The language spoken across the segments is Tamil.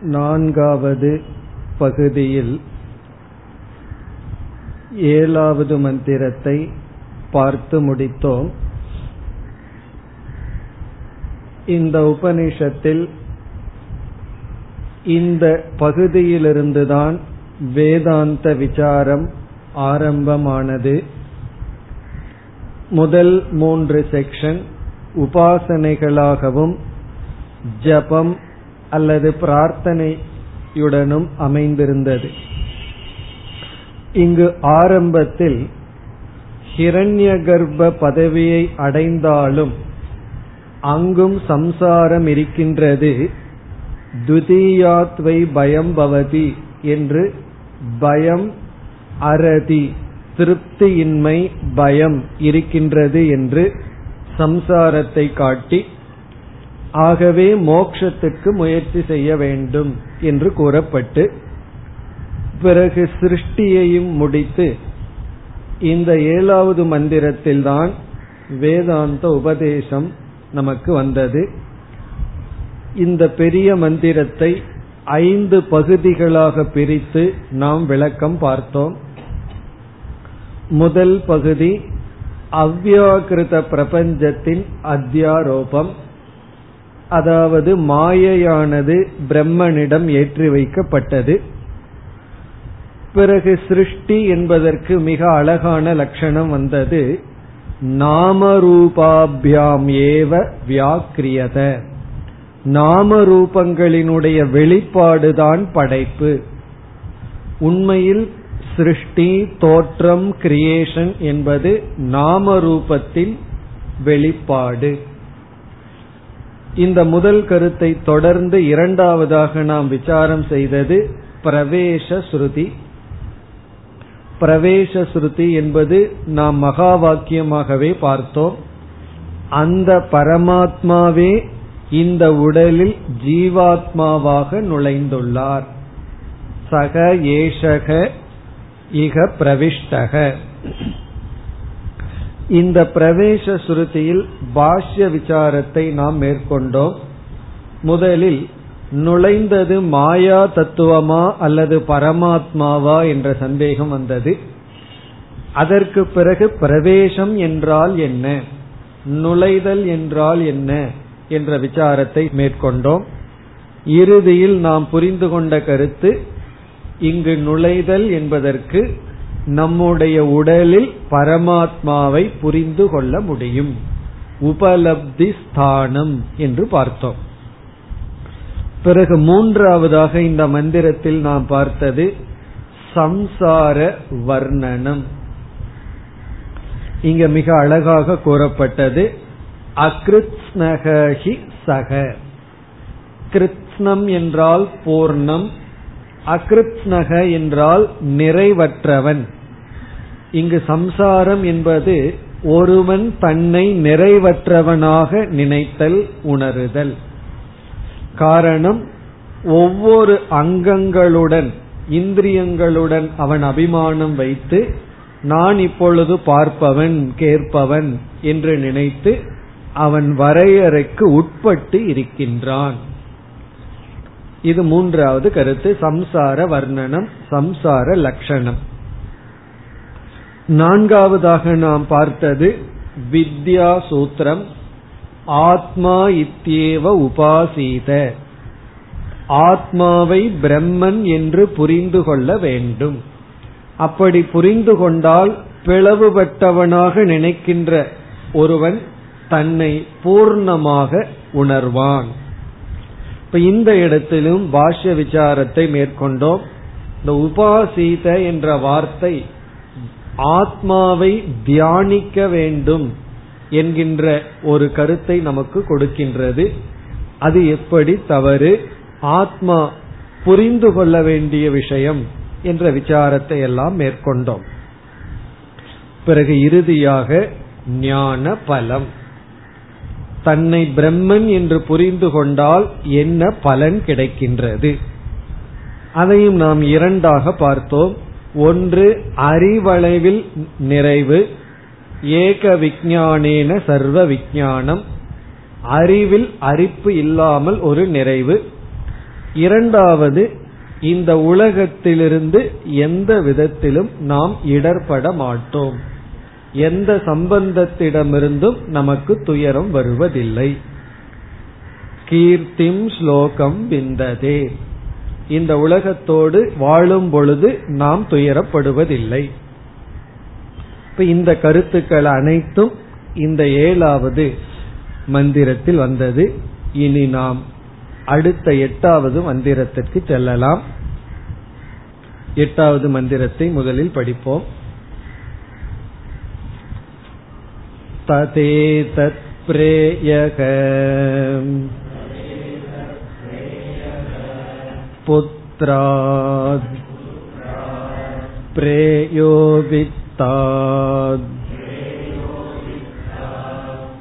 நான்காவது பகுதியில் ஏழாவது மந்திரத்தை பார்த்து முடித்தோம். இந்த உபனிஷத்தில் இந்த பகுதியிலிருந்துதான் வேதாந்த விசாரம் ஆரம்பமானது. முதல் மூன்று செக்ஷன் உபாசனைகளாகவும் ஜபம் அல்லது பிரார்த்தனையுடனும் அமைந்திருந்தது. இங்கு ஆரம்பத்தில் ஹிரண்ய கர்ப்ப பதவியை அடைந்தாலும் அங்கும் சம்சாரம் இருக்கின்றது. துதியாத்வை பயம் பவதி என்று பயம் அரதி திருப்தியின்மை பயம் இருக்கின்றது என்று சம்சாரத்தை காட்டி ஆகவே மோக்ஷத்துக்கு முயற்சி செய்ய வேண்டும் என்று கூறப்பட்டு பிறகு சிருஷ்டியையும் முடித்து இந்த ஏழாவது மந்திரத்தில்தான் வேதாந்த உபதேசம் நமக்கு வந்தது. இந்த பெரிய மந்திரத்தை ஐந்து பகுதிகளாக பிரித்து நாம் விளக்கம் பார்த்தோம். முதல் பகுதி அவ்யாகிருத பிரபஞ்சத்தின் அத்தியாரோபம். அதாவது மாயையானது பிரம்மனிடம் ஏற்றி வைக்கப்பட்டது. பிறகு சிருஷ்டி என்பதற்கு மிக அழகான லட்சணம் வந்தது. நாமரூபாபியாம் ஏவ வியாக்கிரியத. நாம ரூபங்களினுடைய வெளிப்பாடுதான் படைப்பு. உண்மையில் சிருஷ்டி தோற்றம் கிரியேஷன் என்பது நாமரூபத்தின் வெளிப்பாடு. இந்த முதல் கருத்தை தொடர்ந்து இரண்டாவதாக நாம் விசாரம் செய்தது பிரவேச ஸ்ருதி. பிரவேச ஸ்ருதி என்பது நாம் மகா வாக்கியமாகவே பார்த்தோம். அந்த பரமாத்மாவே இந்த உடலில் ஜீவாத்மாவாக நுழைந்துள்ளார். சக ஏஷக இக பிரவிஷ்டக. இந்த பிரவேச சுருதியில் பாஷ்ய விசாரத்தை நாம் மேற்கொண்டோம். முதலில் நுழைந்தது மாயா தத்துவமா அல்லது பரமாத்மாவா என்ற சந்தேகம் வந்தது. அதற்கு பிறகு பிரவேசம் என்றால் என்ன? நுழைதல் என்றால் என்ன? என்ற விசாரத்தை மேற்கொண்டோம். இறுதியில் நாம் புரிந்து கொண்ட கருத்து இங்கு நுழைதல் என்பதற்கு நம்முடைய உடலில் பரமாத்மாவை புரிந்து கொள்ள முடியும். உபலப்தி ஸ்தானம் என்று பார்த்தோம். பிறகு மூன்றாவதாக இந்த மந்திரத்தில் நாம் பார்த்தது சம்சார வர்ணனம். இங்க மிக அழகாக கூறப்பட்டது அகிருத்னகி சக. கிருத்னம் என்றால் பூர்ணம் அகிருத்னக என்றால் நிறைவற்றவன். இங்கு சம்சாரம் என்பது ஒருவன் தன்னை நிறைவற்றவனாக நினைத்தல் உணருதல். காரணம் ஒவ்வொரு அங்கங்களுடன் இந்திரியங்களுடன் அவன் அபிமானம் வைத்து நான் இப்பொழுது பார்ப்பவன் கேட்பவன் என்று நினைத்து அவன் வரையறைக்கு உட்பட்டு இருக்கின்றான். இது மூன்றாவது கருத்து. சம்சார வர்ணனம் சம்சார லட்சணம். நான்காவதாக நாம் பார்த்தது வித்யா சூத்திரம் ஆத்மா இத்தியேவ உபாசீத. ஆத்மாவை பிரம்மன் என்று புரிந்து கொள்ள வேண்டும். அப்படி புரிந்து கொண்டால் பிளவுபட்டவனாக நினைக்கின்ற ஒருவன் தன்னை பூர்ணமாக உணர்வான். இப்ப இந்த இடத்திலும் பாஷ்ய விசாரத்தை மேற்கொண்டோம். இந்த உபாசீத என்ற வார்த்தை ஆத்மாவை தியானிக்க வேண்டும் என்கின்ற ஒரு கருத்தை நமக்கு கொடுக்கின்றது. அது எப்படி தவறு? ஆத்மா புரிந்து கொள்ள வேண்டிய விஷயம் என்ற விசாரத்தை எல்லாம் மேற்கொண்டோம். பிறகு இறுதியாக ஞான பலம். தன்னை பிரம்மன் என்று புரிந்து கொண்டால் என்ன பலன் கிடைக்கின்றது? அதையும் நாம் இரண்டாக பார்த்தோம். ஒன்று அறிவளவில் நிறைவு ஏக விஞ்ஞானேன சர்வ விஞ்ஞானம் அறிவில் அரிப்பு இல்லாமல் ஒரு நிறைவு. இரண்டாவது இந்த உலகத்திலிருந்து எந்த விதத்திலும் நாம் இடர்பட மாட்டோம். எந்த சம்பந்தத்திடமிருந்தும் நமக்கு துயரம் வருவதில்லை. கீர்த்திம் ஸ்லோகம் விந்ததே. இந்த உலகத்தோடு வாழும் பொழுது நாம் துயரப்படுவதில்லை. இப்ப இந்த கருத்துக்கள் அனைத்தும் இந்த ஏழாவது மந்திரத்தில் வந்தது. இனி நாம் அடுத்த எட்டாவது மந்திரத்திற்கு செல்லலாம். எட்டாவது மந்திரத்தை முதலில் படிப்போம். ததேதத் பிரேயக. पुत्राद् प्रेयो वित्ताद्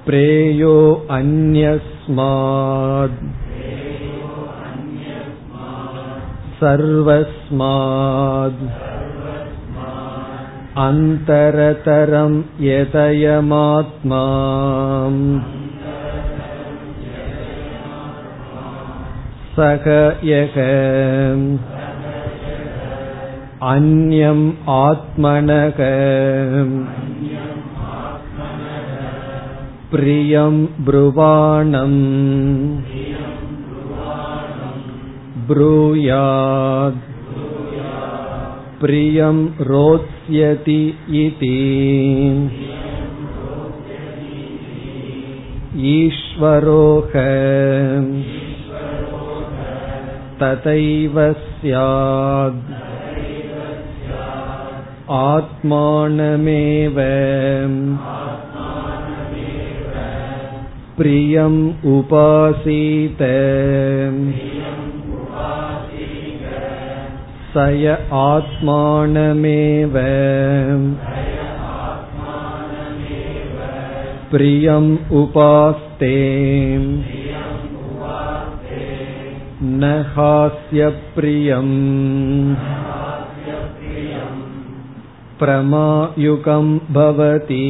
प्रेयो अन्यस्माद् सर्वस्माद् अन्तरतरं यतयमात्मा சகயக அந்யம் ஆத்மனக. பிரியம் ப்ருவாணம். ப்ரூயாத். பிரியம் ரோத்யதி இதி. ஈஸ்வரோக. तथैव स्याद् आत्मानमेव प्रियम् उपासीत स य आत्मानमेव प्रियम् उपास्ते न हास्यप्रियम् प्रमायुकम् भवति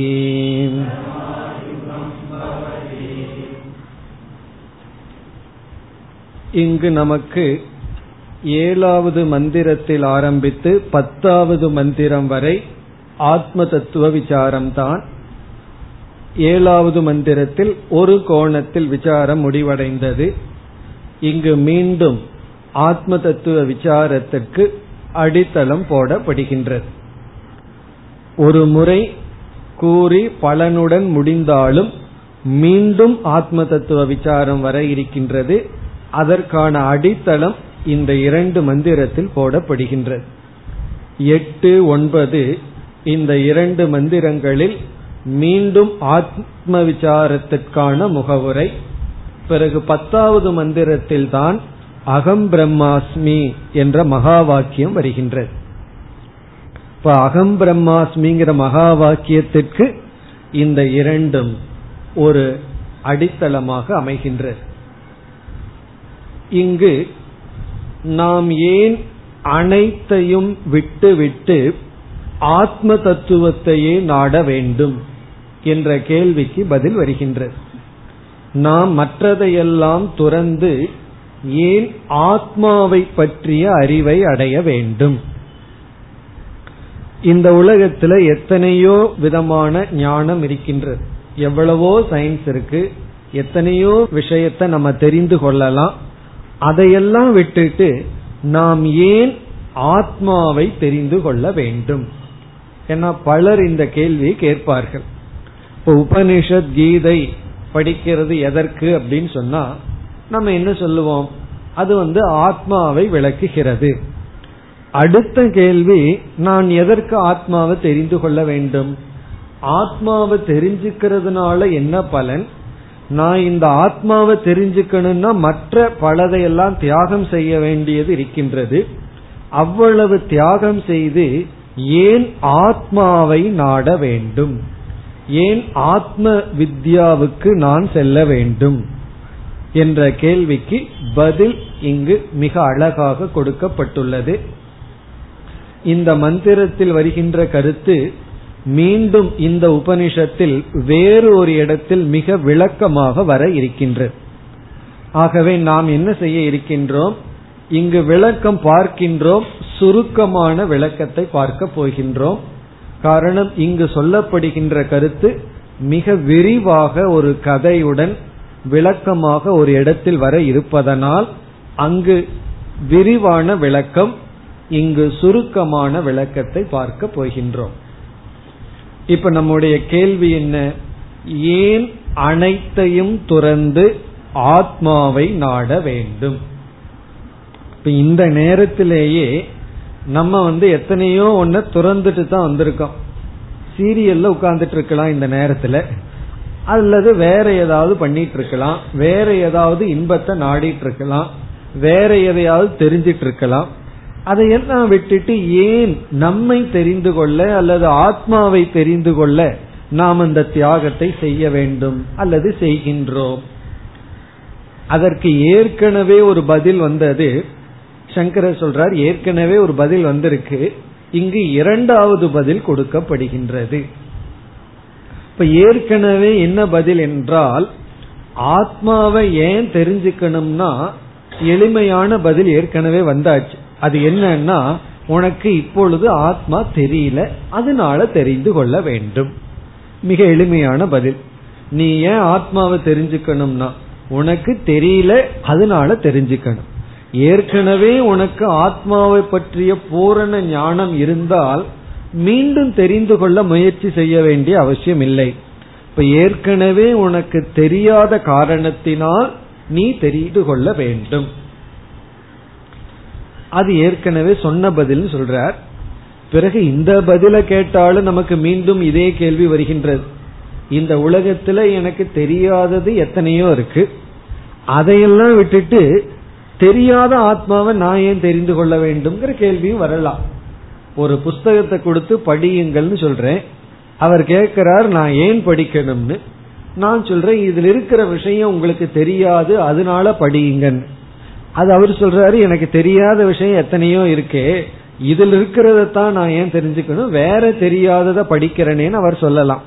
இங்கு நமக்கு ஏழாவது மந்திரத்தில் ஆரம்பித்து பத்தாவது மந்திரம் வரை ஆத்ம தத்துவ விசாரம்தான் ஏழாவது மந்திரத்தில் ஒரு கோணத்தில் விசாரம் முடிவடைந்தது இங்கு மீண்டும் ஆத்ம தத்துவ விசாரத்திற்கு அடித்தளம் போடப்படுகின்றது. ஒரு முறை கூறி பலனுடன் முடிந்தாலும் மீண்டும் ஆத்ம தத்துவ விசாரம் வர இருக்கின்றது. அதற்கான அடித்தளம் இந்த இரண்டு மந்திரத்தில் போடப்படுகின்றது. எட்டு ஒன்பது இந்த இரண்டு மந்திரங்களில் மீண்டும் ஆத்ம விசாரத்திற்கான முகவுரை பிறகு பத்தாவது மந்திரத்தில் தான் அகம் பிரம்மாஸ்மி என்ற மகா வாக்கியம் வருகின்றது. இப்ப அகம் பிரம்மாஸ்மிங்கிற மகா வாக்கியத்திற்கு இந்த இரண்டும் ஒரு அடித்தளமாக அமைகின்றது. இங்கு நாம் ஏன் அனைத்தையும் விட்டுவிட்டு ஆத்ம தத்துவத்தையே நாட வேண்டும் என்ற கேள்விக்கு பதில் வருகின்றது. நாம் மற்றதையெல்லாம் துறந்து ஏன் ஆத்மாவை பற்றிய அறிவை அடைய வேண்டும்? இந்த உலகத்துல எத்தனையோ விதமான ஞானம் இருக்கின்றது. எவ்வளவோ சயின்ஸ் இருக்கு. எத்தனையோ விஷயத்தை நம்ம தெரிந்து கொள்ளலாம். அதையெல்லாம் விட்டுட்டு நாம் ஏன் ஆத்மாவை தெரிந்து கொள்ள வேண்டும்? ஏன்னா பலர் இந்த கேள்வியை கேட்பார்கள். இப்போ உபனிஷத் கீதை படிக்கிறது எதற்கு அப்படின்னு சொன்னா நம்ம என்ன சொல்லுவோம்? அது வந்து ஆத்மாவை விளக்குகிறது. அடுத்த கேள்வி நான் எதற்கு ஆத்மாவை தெரிந்து கொள்ள வேண்டும்? ஆத்மாவை தெரிஞ்சுக்கிறதுனால என்ன பலன்? நான் இந்த ஆத்மாவை தெரிஞ்சுக்கணும்னா மற்ற பலதையெல்லாம் தியாகம் செய்ய வேண்டியது இருக்கின்றது. அவ்வளவு தியாகம் செய்து ஏன் ஆத்மாவை நாட வேண்டும்? ஏன் ஆத்ம வித்யாவுக்கு நான் செல்ல வேண்டும்? என்ற கேள்விக்கு பதில் இங்கு மிக அழகாக கொடுக்கப்பட்டுள்ளது. இந்த மந்திரத்தில் வருகின்ற கருத்து மீண்டும் இந்த உபனிஷத்தில் வேறு ஒரு இடத்தில் மிக விளக்கமாக வர இருக்கின்றது ஆகவே நாம் என்ன செய்ய இருக்கின்றோம்? இங்கு விளக்கம் பார்க்கின்றோம் சுருக்கமான விளக்கத்தை பார்க்க போகின்றோம். காரணம் இங்கு சொல்லப்படுகின்ற கருத்து மிக விரிவாக ஒரு கதையுடன் விளக்கமாக ஒரு இடத்தில் வர இருப்பதனால் அங்கு விரிவான விளக்கம் இங்கு சுருக்கமான விளக்கத்தை பார்க்க போகின்றோம். இப்ப நம்முடைய கேள்வி என்ன? ஏன் அனைத்தையும் துறந்து ஆத்மாவை நாட வேண்டும்? இப்ப இந்த நேரத்திலேயே நம்ம வந்து எத்தனையோ ஒன்ன துறந்துட்டு தான் வந்திருக்கோம். சீரியல்ல உட்கார்ந்துட்டு இருக்கலாம் இந்த நேரத்துல. அல்லது வேற ஏதாவது பண்ணிட்டு இருக்கலாம். வேற ஏதாவது இன்பத்தை நாடிட்டு இருக்கலாம். வேற எதையாவது தெரிஞ்சிட்டு இருக்கலாம். அதையெல்லாம் விட்டுட்டு ஏன் நம்மை தெரிந்து கொள்ள அல்லது ஆத்மாவை தெரிந்து கொள்ள நாம் அந்த தியாகத்தை செய்ய வேண்டும் அல்லது செய்கின்றோம்? அதற்கு ஏற்கனவே ஒரு பதில் வந்தது. சங்கரர் சொல்றார் ஏற்கனவே ஒரு பதில் வந்திருக்கு. இங்கு இரண்டாவது பதில் கொடுக்கப்படுகின்றது. இப்ப ஏற்கனவே என்ன பதில் என்றால் ஆத்மாவை ஏன் தெரிஞ்சுக்கணும்னா எளிமையான பதில் ஏற்கனவே வந்தாச்சு. அது என்னன்னா உனக்கு இப்பொழுது ஆத்மா தெரியல அதனால தெரிந்து கொள்ள வேண்டும். மிக எளிமையான பதில். நீ ஏன் ஆத்மாவை தெரிஞ்சுக்கணும்னா உனக்கு தெரியல அதனால தெரிஞ்சுக்கணும். ஏற்கனவே உனக்கு ஆத்மாவை பற்றிய பூரண ஞானம் இருந்தால் மீண்டும் தெரிந்து கொள்ள முயற்சி செய்ய வேண்டிய அவசியம் இல்லை. இப்ப ஏற்கனவே உனக்கு தெரியாத காரணத்தினால் நீ தெரிந்து கொள்ள வேண்டும். அது ஏற்கனவே சொன்ன பதில் சொல்றார். பிறகு இந்த பதில கேட்டாலும் நமக்கு மீண்டும் இதே கேள்வி வருகின்றது. இந்த உலகத்துல எனக்கு தெரியாதது எத்தனையோ இருக்கு. அதையெல்லாம் விட்டுட்டு தெரியாத ஆத்மாவை நான் ஏன் தெரிந்து கொள்ள வேண்டும்ங்கிற கேள்வியும் வரலாம். ஒரு புஸ்தகத்தை கொடுத்து படியுங்கள்னு சொல்றேன். அவர் கேட்கிறார் நான் ஏன் படிக்கணும்னு. நான் சொல்றேன் இதுல இருக்கிற விஷயம் உங்களுக்கு தெரியாது அதனால படியுங்கன்னு. அது அவர் சொல்றாரு எனக்கு தெரியாத விஷயம் எத்தனையோ இருக்கே. இதில் இருக்கிறத தான் நான் ஏன் தெரிஞ்சுக்கணும்? வேற தெரியாதத படிக்கிறேனேன்னு அவர் சொல்லலாம்.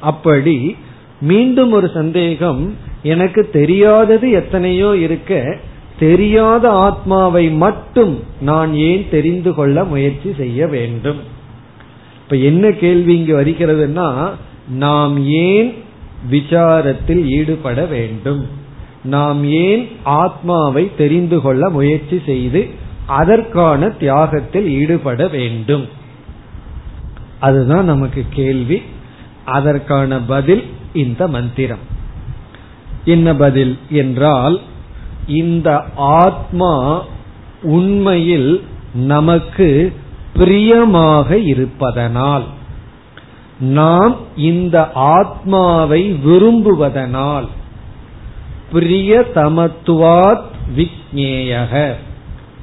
அப்படி மீண்டும் ஒரு சந்தேகம் எனக்கு தெரியாதது எத்தனையோ இருக்க. தெரியாத ஆத்மாவை மட்டும் நான் ஏன் தெரிந்து கொள்ள முயற்சி செய்ய வேண்டும்? இப்ப என்ன கேள்வி இங்கு வருகிறதுனா நாம் ஏன் விசாரத்தில் ஈடுபட வேண்டும்? நாம் ஏன் ஆத்மாவை தெரிந்து கொள்ள முயற்சி செய்து அதற்கான தியாகத்தில் ஈடுபட வேண்டும்? அதுதான் நமக்கு கேள்வி. அதற்கான பதில் இந்த மந்திரம். என்ன பதில் என்றால் இந்த ஆத்மா உண்மையில் நமக்கு பிரியமாக இருப்பதனால் நாம் இந்த ஆத்மாவை விரும்புவதனால் பிரியதமத்துவாத் விக்னேயக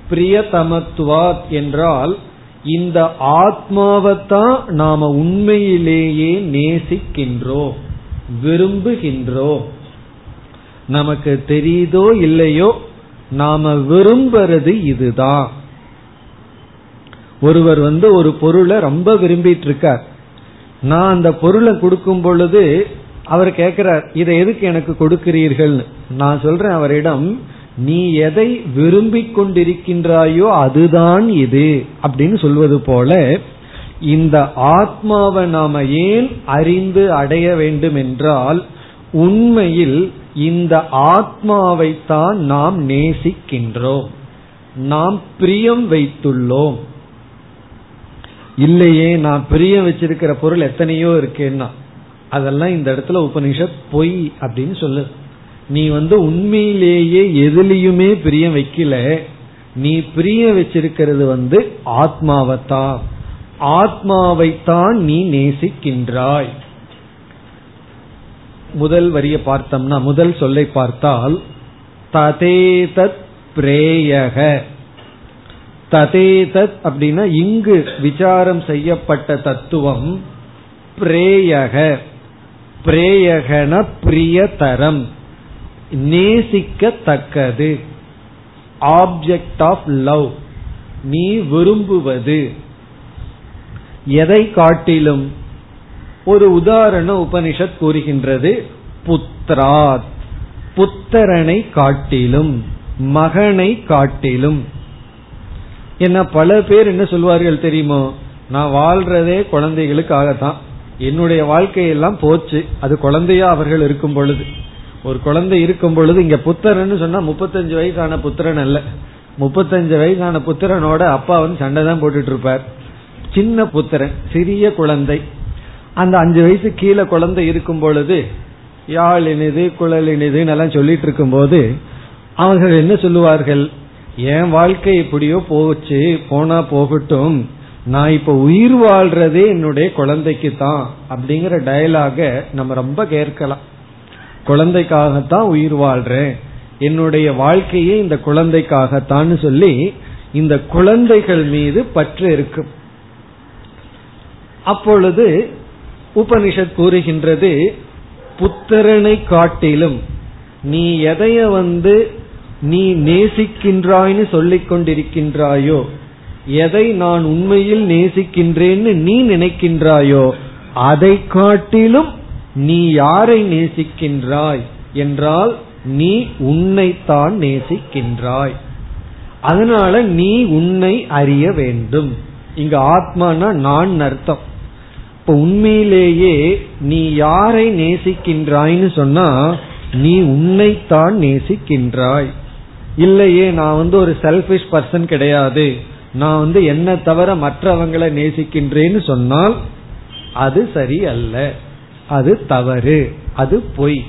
பிரியதமத்துவாத் என்றால் இந்த ஆத்மாவைத்தான் நாம உண்மையிலேயே நேசிக்கின்றோம் விரும்புகின்றோம். நமக்கு தெரியுதோ இல்லையோ நாம விரும்புறது இதுதான். ஒருவர் வந்து ஒரு பொருளை ரொம்ப விரும்பிட்டு இருக்கார் நான் அந்த பொருளை கொடுக்கும் பொழுது அவர் கேட்கிறார் இதை எதுக்கு எனக்கு கொடுக்கிறீர்கள் நான் சொல்றேன் அவரிடம் நீ எதை விரும்பிக் கொண்டிருக்கின்றாயோ அதுதான் இது. அப்படின்னு சொல்வது போல இந்த ஆத்மாவை நாம ஏன் அறிந்து அடைய வேண்டும் என்றால் உண்மையில் இந்த ஆத்மாவைத்தான் நாம் நேசிக்கின்றோம். நாம் பிரியம் வைத்துள்ளோம். இல்லையே நான் பிரியம் வச்சிருக்கிற பொருள் எத்தனையோ இருக்கேன்னா அதெல்லாம் இந்த இடத்துல உபனிஷத் பொய் அப்படின்னு சொல்லு. நீ வந்து உண்மையிலேயே எதுலையுமே பிரியம் வைக்கல. நீ பிரியம் வச்சிருக்கிறது வந்து ஆத்மாவைத்தான். ஆத்மாவைத்தான் நீ நேசிக்கின்றாய். முதல் வரியை பார்த்தோம்னா முதல் சொல்லை பார்த்தால் ததேதத் பிரேயக. ததேதத் அப்படின்னா இங்கு விசாரம் செய்யப்பட்ட தத்துவம் பிரேயக. பிரேயகன பிரியதரம். நேசிக்கத்தக்கது. Object of love. நீ விரும்புவது. எதை காட்டிலும் ஒரு உதாரண உபனிஷத் கூறுகின்றது புத்ராத் புத்தரனை காட்டிலும் மகனை காட்டிலும். என்ன பல பேர் என்ன சொல்வார்கள் தெரியுமோ நான் வாழ்றதே குழந்தைகளுக்காகத்தான். என்னுடைய வாழ்க்கையெல்லாம் போச்சு. அது குழந்தையா அவர்கள் இருக்கும் பொழுது. ஒரு குழந்தை இருக்கும் பொழுது இங்க புத்திரன்னு சொன்னா முப்பத்தஞ்சு வயசான புத்திரன் அல்ல. முப்பத்தஞ்சு வயசான புத்திரனோட அப்பா வந்து சண்டை தான் போட்டுட்டு இருப்பார். சின்ன புத்திரன் சிறிய குழந்தை. அந்த அஞ்சு வயசு கீழே குழந்தை இருக்கும் பொழுது யாழ் இனிது குழல் இனிதுன்னு எல்லாம் சொல்லிட்டு இருக்கும் போது அவர்கள் என்ன சொல்லுவார்கள்? என் வாழ்க்கை எப்படியோ போச்சு போனா போகட்டும். நான் இப்ப உயிர் வாழ்றதே என்னுடைய குழந்தைக்கு தான் அப்படிங்கிற டயலாக நம்ம ரொம்ப கேட்கலாம். குழந்தைக்காகத்தான் உயிர் வாழ்றேன். என்னுடைய வாழ்க்கையே இந்த குழந்தைக்காகத்தான் சொல்லி இந்த குழந்தைகள் மீது பற்று இருக்கும் அப்பொழுது உபனிஷத் கூறுகின்றது புத்திரனை காட்டிலும் நீ எதைய வந்து நீ நேசிக்கின்றாய்னு சொல்லிக் கொண்டிருக்கின்றாயோ எதை நான் உண்மையில் நேசிக்கின்றேன்னு நீ நினைக்கின்றாயோ அதை காட்டிலும் நீ யாரை நேசிக்கின்றாய் என்றால் நீ உன்னைத்தான் நேசிக்கின்றாய். அதனால நீ உன்னை அறிய வேண்டும். இங்க ஆத்மானா நான் அர்த்தம். உண்மையிலேயே நீ யாரை நேசிக்கின்றாய்னு சொன்னா நீ உன்னைத்தான் நேசிக்கின்றாய். இல்லையே நான் வந்து ஒரு செல்பிஷ் பர்சன் கிடையாது. நான் வந்து என்ன தவிர மற்றவங்களை நேசிக்கின்றேன்னு சொன்னால் அது சரி அல்ல. அது தவறு. அது பொய்.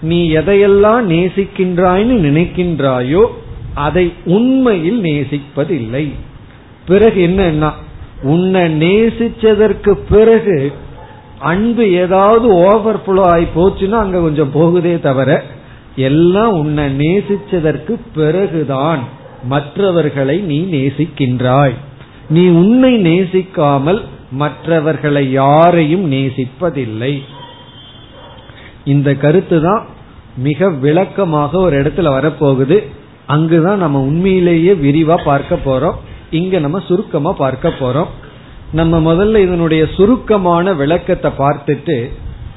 நீ எதையெல்லாம் நேசிக்கின்றாய்னு நினைக்கின்றாயோ அதை உண்மையில் நேசிப்பதில்லை. பிறகு என்னன்னா உன்னை நேசிச்சதற்கு பிறகு அன்பு ஏதாவது ஓவர் ஃபுளோ ஆகி போச்சுன்னா அங்க கொஞ்சம் போகுதே தவிர எல்லாம் உன்னை நேசிச்சதற்கு பிறகுதான் மற்றவர்களை நீ நேசிக்கின்றாய். நீ உன்னை நேசிக்காமல் மற்றவர்களை யாரையும் நேசிப்பதில்லை. இந்த கருத்து தான் மிக விளக்கமாக ஒரு இடத்துல வரப்போகுது. அங்குதான் நம்ம உண்மையிலேயே விரிவா பார்க்க போறோம். இங்க நம்ம சுருக்கமா பார்க்க போறோம். நம்ம முதல்ல இதனுடைய சுருக்கமான விளக்கத்தை பார்த்துட்டு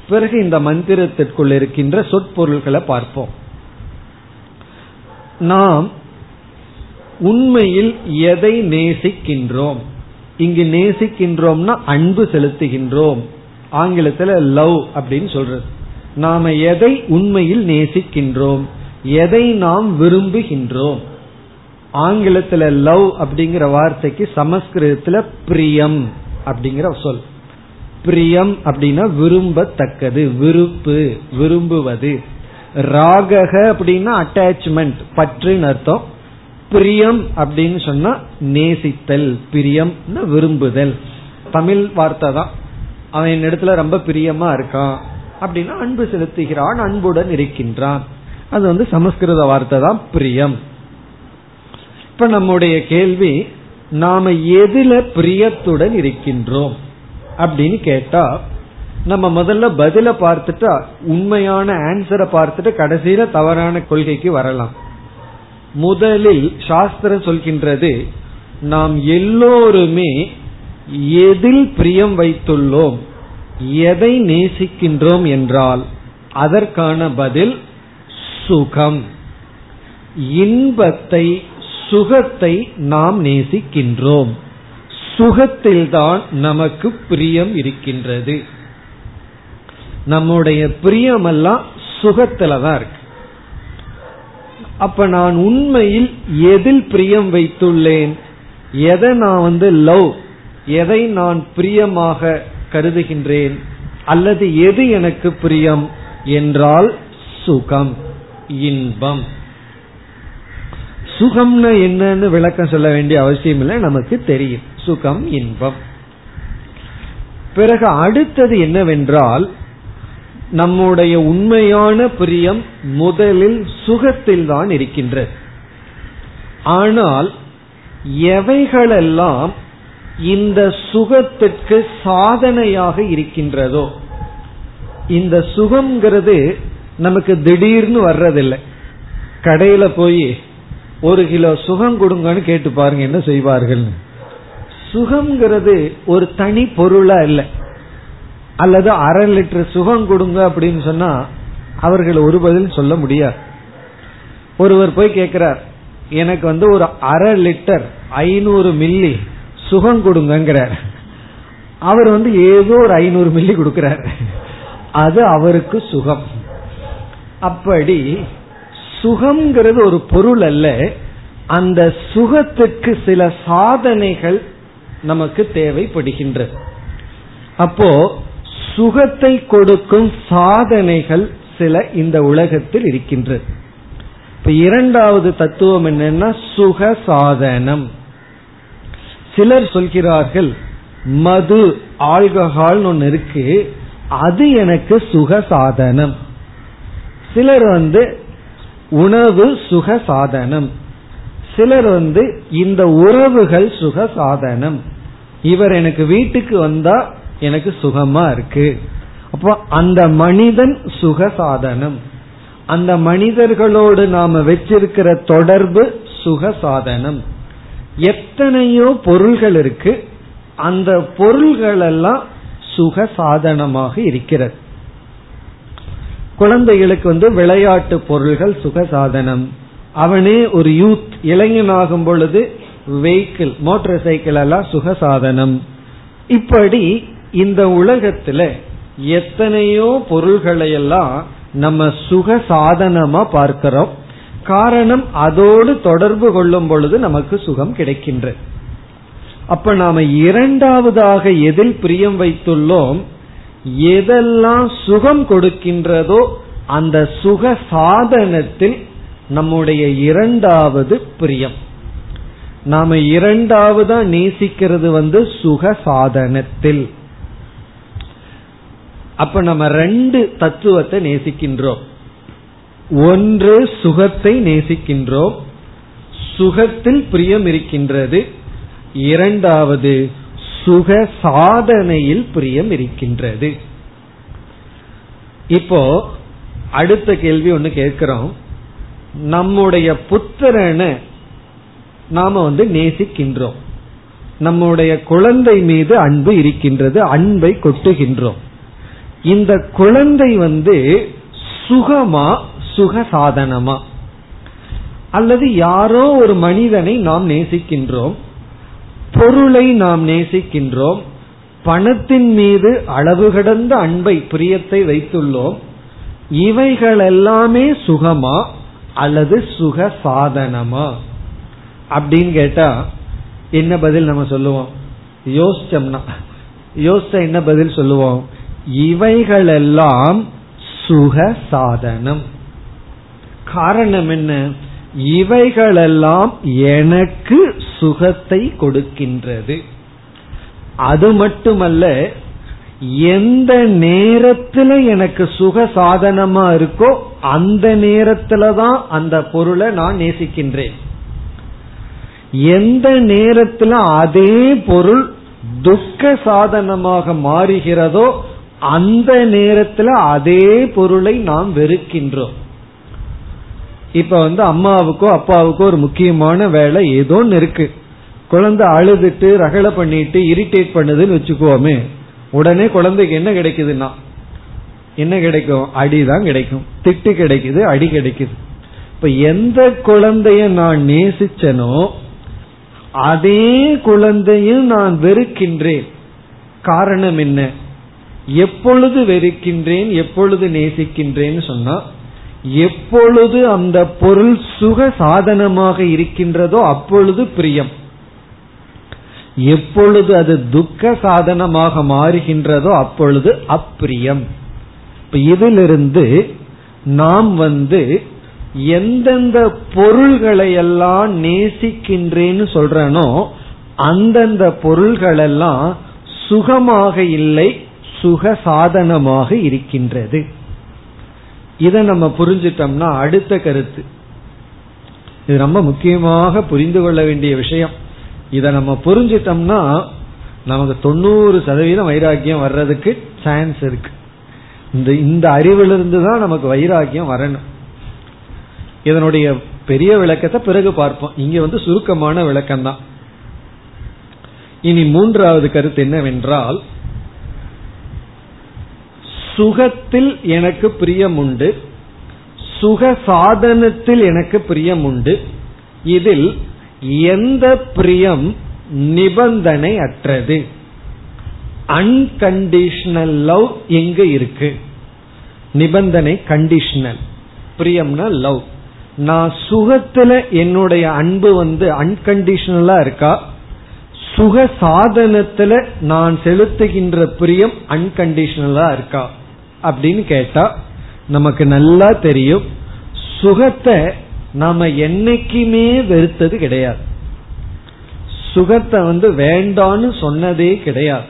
பிறகு இந்த மந்திரத்திற்குள் இருக்கின்ற சொற்பொருள்களை பார்ப்போம். நாம் உண்மையில் எதை நேசிக்கின்றோம்? இங்கு நேசிக்கின்றோம்னா அன்பு செலுத்துகின்றோம். ஆங்கிலத்துல லவ் அப்படின்னு சொல்றது. நாம எதை உண்மையில் நேசிக்கின்றோம்? எதை நாம் விரும்புகின்றோம்? ஆங்கிலத்துல லவ் அப்படிங்கிற வார்த்தைக்கு சமஸ்கிருதத்துல பிரியம் அப்படிங்கிற சொல். பிரியம் அப்படின்னா விரும்பத்தக்கது விருப்பு விரும்புவது. ராகக அப்படின்னா அட்டாச்மெண்ட் பற்றுன்னு அர்த்தம். பிரியம் அப்படின்னு சொன்னா நேசித்தல் பிரியம் விரும்புதல். தமிழ் வார்த்தை தான். அவன் இடத்துல ரொம்ப பிரியமா இருக்கான் அப்படின்னா அன்பு செலுத்துகிறான் அன்புடன் இருக்கின்றான். அது வந்து சமஸ்கிருத வார்த்தை தான் பிரியம். இப்ப நம்முடைய கேள்வி நாம எதுல பிரியத்துடன் இருக்கின்றோம்? அப்படின்னு கேட்டா நம்ம முதல்ல பதில பார்த்துட்டா உண்மையான ஆன்சரை பார்த்துட்டு கடைசியில தவறான கொள்கைக்கு வரலாம். முதலில் சாஸ்திரம் சொல்கின்றது நாம் எல்லோருமே எதில் பிரியம் வைத்துள்ளோம் எதை நேசிக்கின்றோம் என்றால் அதற்கான பதில் சுகம். இன்பத்தை சுகத்தை நாம் நேசிக்கின்றோம். சுகத்தில்தான் நமக்கு பிரியம் இருக்கின்றது. நம்முடைய பிரியமெல்லாம் சுகத்துல தான் இருக்கு. அப்ப நான் உண்மையில் எதில் பிரியம் வைத்துள்ளேன்? எதை நான் வந்து லவ் எதை நான் பிரியமாக கருதுகின்றேன்? அல்லது எது எனக்கு பிரியம்? என்றால் சுகம் இன்பம். சுகம்னா என்னன்னு விளக்கம் சொல்ல வேண்டிய அவசியம் இல்லை நமக்கு தெரியும். சுகம் இன்பம். பிறகு அடுத்தது என்னவென்றால் நம்முடைய உண்மையான பிரியம் முதலில் சுகத்தில் தான் இருக்கின்றது. ஆனால் எவைகளெல்லாம் இந்த சுகத்திற்கு சாதனையாக இருக்கின்றதோ இந்த சுகம்ங்கிறது நமக்கு திடீர்னு வர்றதில்லை. கடையில போய் ஒரு கிலோ சுகம் கொடுங்கன்னு கேட்டு பாருங்க என்ன செய்வார்கள்? சுகம்ங்கிறது ஒரு தனி பொருளா இல்லை. அல்லது அரை லிட்டர் சுகம் கொடுங்க அப்படின்னு சொன்னா அவர்கள் ஒரு பதில் சொல்ல முடியாது. ஒருவர் போய் கேட்கிறார் எனக்கு வந்து ஒரு அரை லிட்டர் ஐநூறு மில்லி சுகம் கொடுங்கிறார் அவர் வந்து ஏதோ ஒரு ஐநூறு மில்லி கொடுக்கிறார். அது அவருக்கு சுகம். அப்படி சுகம்ங்கிறது ஒரு பொருள் அல்ல. அந்த சுகத்துக்கு சில சாதனைகள் நமக்கு தேவைப்படுகின்றது. அப்போ சுகத்தை கொடுக்கும் சாதனைகள் சில இந்த உலகத்தில் இருக்கின்றது. இப்ப இரண்டாவது தத்துவம் என்னன்னா சுக சாதனம். சிலர் சொல்கிறார்கள் மது ஆல்கஹால் ஒன்னு இருக்கு அது எனக்கு சுக சாதனம். சிலர் வந்து உணவு சுக சாதனம் சிலர் வந்து இந்த உறவுகள் சுக சாதனம் இவர் எனக்கு வீட்டுக்கு வந்தா எனக்கு சுகமா இருக்கு. அப்போ அந்த மனிதன் சுக சாதனம் அந்த மனிதர்களோடு நாம வச்சிருக்கிற தொடர்பு சுக சாதனம் எத்தனையோ பொருள்கள் இருக்கு. அந்த பொருள்கள் எல்லாம் சுக சாதனமாக இருக்கிறது. குழந்தைகளுக்கு வந்து விளையாட்டு பொருள்கள் சுக சாதனம் அவனே ஒரு யூத் இளைஞனாகும் பொழுது வெஹிக்கிள் மோட்டார் சைக்கிள் எல்லாம் சுக சாதனம் இப்படி இந்த உலகத்துல எத்தனையோ பொருள்களை எல்லாம் நம்ம சுக சாதனமா பார்க்கிறோம். காரணம் அதோடு தொடர்பு கொள்ளும் பொழுது நமக்கு சுகம் கிடைக்கின்றது. அப்ப நாம இரண்டாவதாக எதில் பிரியம் வைத்துள்ளோம்? எதெல்லாம் சுகம் கொடுக்கின்றதோ அந்த சுக சாதனத்தில் நம்முடைய இரண்டாவது பிரியம். நாம இரண்டாவதா நேசிக்கிறது வந்து சுக சாதனத்தில். அப்ப நம்ம ரெண்டு தத்துவத்தை நேசிக்கின்றோம். ஒன்று சுகத்தை நேசிக்கின்றோம். சுகத்தில் பிரியம் இருக்கின்றது. இரண்டாவது சுக சாதனையில் பிரியம் இருக்கின்றது. இப்போ அடுத்த கேள்வி ஒன்னு கேட்கிறோம். நம்முடைய புத்திரனை நாம வந்து நேசிக்கின்றோம். நம்முடைய குழந்தை மீது அன்பு இருக்கின்றது அன்பை கொட்டுகின்றோம். இந்த குழந்தை வந்து சுகமா சுக சாதனமா? அல்லது யாரோ ஒரு மனிதனை நாம் நேசிக்கின்றோம் பொருளை நாம் நேசிக்கின்றோம். பணத்தின் மீது அளவு கடந்த அன்பை பிரியத்தை வைத்துள்ளோம். இவைகள் எல்லாமே சுகமா அல்லது சுக சாதனமா அப்படின்னு கேட்டா என்ன பதில் நம்ம சொல்லுவோம்? யோசிச்சோம்னா. யோசிச்ச என்ன பதில் சொல்லுவோம்? இவைகளெல்லாம் சுக சாதனம் காரணம் என்ன? இவைகளெல்லாம் எனக்கு சுகத்தை கொடுக்கின்றது. அது மட்டுமல்ல எந்த நேரத்துல எனக்கு சுக சாதனமா இருக்கோ அந்த நேரத்துல தான் அந்த பொருளை நான் நேசிக்கின்றேன். எந்த நேரத்துல அதே பொருள் துக்க சாதனமாக மாறுகிறதோ அந்த நேரத்துல அதே பொருளை நாம் வெறுக்கின்றோம். இப்ப வந்து அம்மாவுக்கோ அப்பாவுக்கோ ஒரு முக்கியமான வேலை ஏதோ ஒன்று இருக்கு. குழந்தை அழுதுட்டு ரகலை பண்ணிட்டு இரிட்டேட் பண்ணுதுன்னு வச்சுக்கோமே. உடனே குழந்தைக்கு என்ன கிடைக்குதுன்னா? என்ன கிடைக்கும்? அடிதான் கிடைக்கும். திட்டு கிடைக்குது அடி கிடைக்குது. இப்ப எந்த குழந்தைய நான் நேசிச்சனோ அதே குழந்தையும் நான் வெறுக்கின்றேன். காரணம் என்ன? எப்பொழுது வெறுக்கின்றேன் எப்பொழுது நேசிக்கின்றேன்னு சொன்னா எப்பொழுது அந்த பொருள் சுக சாதனமாக இருக்கின்றதோ அப்பொழுது பிரியம். எப்பொழுது அது துக்க சாதனமாக மாறுகின்றதோ அப்பொழுது அப்பிரியம். இப்ப இதிலிருந்து நாம் வந்து எந்தெந்த பொருள்களை எல்லாம் நேசிக்கின்றேன்னு சொல்றனோ அந்தந்த பொருள்களெல்லாம் சுகமாக இல்லை சுக சாதனமாக இருக்கின்றது. இதை நம்ம புரிஞ்சிட்டோம்னா அடுத்த கருத்து. இது ரொம்ப முக்கியமாக புரிந்து கொள்ள வேண்டிய விஷயம். இதை நம்ம புரிஞ்சிட்டோம்னா நமக்கு தொண்ணூறு சதவீதம் வைராக்கியம் வர்றதுக்கு சான்ஸ் இருக்கு. இந்த இந்த அறிவிலிருந்து தான் நமக்கு வைராக்கியம் வரணும். இதனுடைய பெரிய விளக்கத்தை பிறகு பார்ப்போம். இங்க வந்து சுருக்கமான விளக்கம் தான் இனி மூன்றாவது கருத்து என்னவென்றால் சுகத்தில் எனக்கு பிரியம் உண்டு சுக சாதனத்தில் எனக்கு பிரியம் உண்டு இதில் எந்த பிரியம் நிபந்தனை அற்றது? அன்கண்டிஷனல் லவ் எங்க இருக்கு? நிபந்தனை கண்டிஷனல் பிரியம்னா லவ் நான் சுகத்துல என்னுடைய அன்பு வந்து அன்கண்டிஷனலா இருக்கா? சுக சாதனத்துல நான் செலுத்துகின்ற பிரியம் அன்கண்டிஷனலா இருக்கா? அப்படின்னு கேட்டா நமக்கு நல்லா தெரியும் சுகத்தை நாம என்னைக்குமே வெறுத்தது கிடையாது. சுகத்தை வந்து வேண்டான்னு சொன்னதே கிடையாது.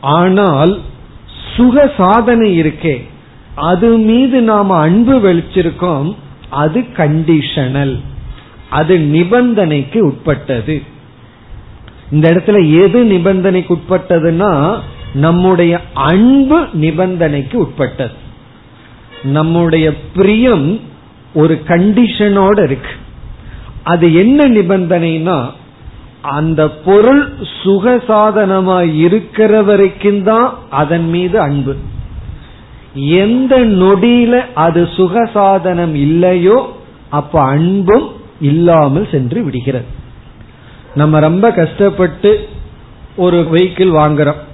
ஆனால் சுக சாதனை இருக்கே. அது மீது நாம அன்பு வெளிச்சிருக்கோம் அது கண்டிஷனல். அது நிபந்தனைக்கு உட்பட்டது. இந்த இடத்துல எது நிபந்தனைக்கு உட்பட்டதுன்னா நம்முடைய அன்பு நிபந்தனைக்கு உட்பட்டது. நம்முடைய பிரியம் ஒரு கண்டிஷனோட இருக்கு. அது என்ன நிபந்தனைனா அந்த பொருள் சுகசாதனமா இருக்கிற வரைக்கும் தான் அதன் மீது அன்பு. எந்த நொடியில அது சுகசாதனம் இல்லையோ அப்ப அன்பும் இல்லாமல் சென்று விடுகிறது. நம்ம ரொம்ப கஷ்டப்பட்டு ஒரு வெஹிக்கிள் வாங்குறோம்.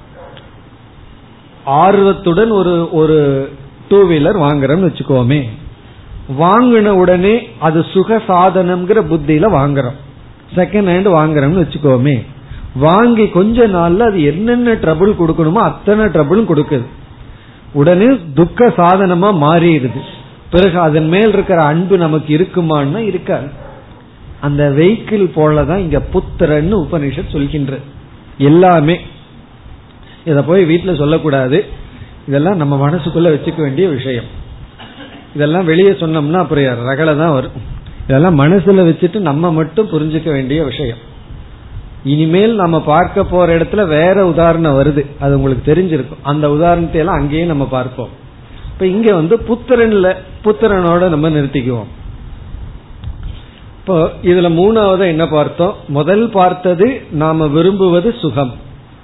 ஆர்வத்துடன் ஒரு ஒரு டூ வீலர் வாங்குறோம்னு வச்சுக்கோமே. வாங்கின உடனே அது சுக சாதனம்ங்கிற புத்தியில வாங்குறோம். செகண்ட் ஹேண்ட் வாங்குறோம்னு வச்சுக்கோமே. வாங்கி கொஞ்ச நாள்ல அது என்னென்ன ட்ரபிள் கொடுக்கணுமோ அத்தனை ட்ரபிளும் கொடுக்குது. உடனே துக்க சாதனமா மாறிடுது. பிறகு அதன் மேல் இருக்கிற அன்பு நமக்கு இருக்குமான்னா இருக்காது. அந்த வெஹிக்கிள் போலதான் இங்க புத்திரன்னு உபனிஷத் சொல்கின்ற. எல்லாமே இதை போய் வீட்டில் சொல்லக்கூடாது. இதெல்லாம் நம்ம மனசுக்குள்ள வச்சுக்க வேண்டிய விஷயம். இதெல்லாம் வெளியே சொன்னோம்னா அப்புறம் ரகலை தான் வரும். இதெல்லாம் மனசுல வச்சுட்டு நம்ம மட்டும் புரிஞ்சுக்க வேண்டிய விஷயம். இனிமேல் நம்ம பார்க்க போற இடத்துல வேற உதாரணம் வருது. அது உங்களுக்கு தெரிஞ்சிருக்கும். அந்த உதாரணத்தை எல்லாம் அங்கேயே நம்ம பார்ப்போம். இப்ப இங்க வந்து புத்திரன்ல புத்திரனோட நம்ம நிறுத்திக்குவோம். இப்போ இதுல மூணாவது என்ன பார்த்தோம்? முதல் பார்த்தது நாம விரும்புவது சுகம்.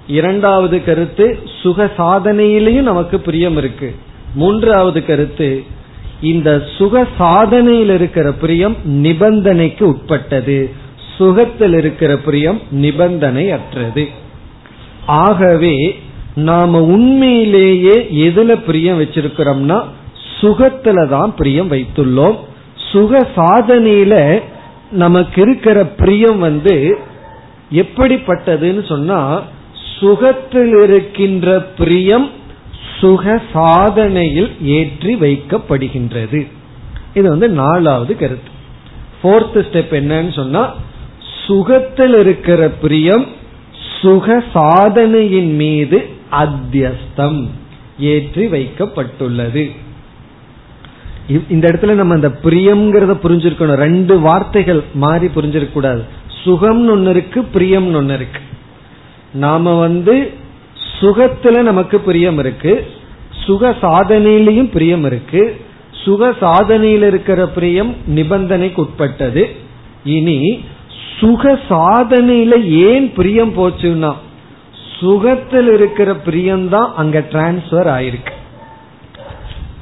இரண்டாவது கருத்து சுக சாதனையிலையும் நமக்கு பிரியம் இருக்கு. மூன்றாவது கருத்து இந்த சுக சாதனையில் இருக்கிற பிரியம் நிபந்தனைக்கு உட்பட்டது. சுகத்தில் இருக்கிற பிரியம் நிபந்தனை அற்றது ஆகவே நாம உண்மையிலேயே எதுல பிரியம் வச்சிருக்கிறோம்னா சுகத்துல தான் பிரியம் வைத்துள்ளோம். சுக சாதனையில நமக்கு இருக்கிற பிரியம் வந்து எப்படிப்பட்டதுன்னு சொன்னா சுகத்தில் இருக்கின்ற பிரியம் சுக சாதனையில் ஏற்றி வைக்கப்படுகின்றது. இது வந்து நாலாவது கருத்து. போர்த் ஸ்டெப் என்னன்னு சொன்னா சுகத்தில் இருக்கிற பிரியம் சுக சாதனையின் மீது அத்தியஸ்தம் ஏற்றி வைக்கப்பட்டுள்ளது. இந்த இடத்துல நம்ம அந்த பிரியம்ங்கிறத புரிஞ்சிருக்கணும். ரெண்டு வார்த்தைகள் மாறி புரிஞ்சிருக்க கூடாது சுகம்னு ஒன்னு இருக்கு பிரியம்னு ஒன்னு இருக்கு. நாம வந்து சுகத்துல நமக்கு பிரியம் இருக்கு. சுக சாதனையிலையும் பிரியம் இருக்கு. சுக சாதனையில் இருக்கிற பிரியம் நிபந்தனைக்கு உட்பட்டது. இனி சுக சாதனையில ஏன் பிரியம் போச்சுன்னா சுகத்தில் இருக்கிற பிரியம்தான் அங்க டிரான்ஸ்பர் ஆயிருக்கு.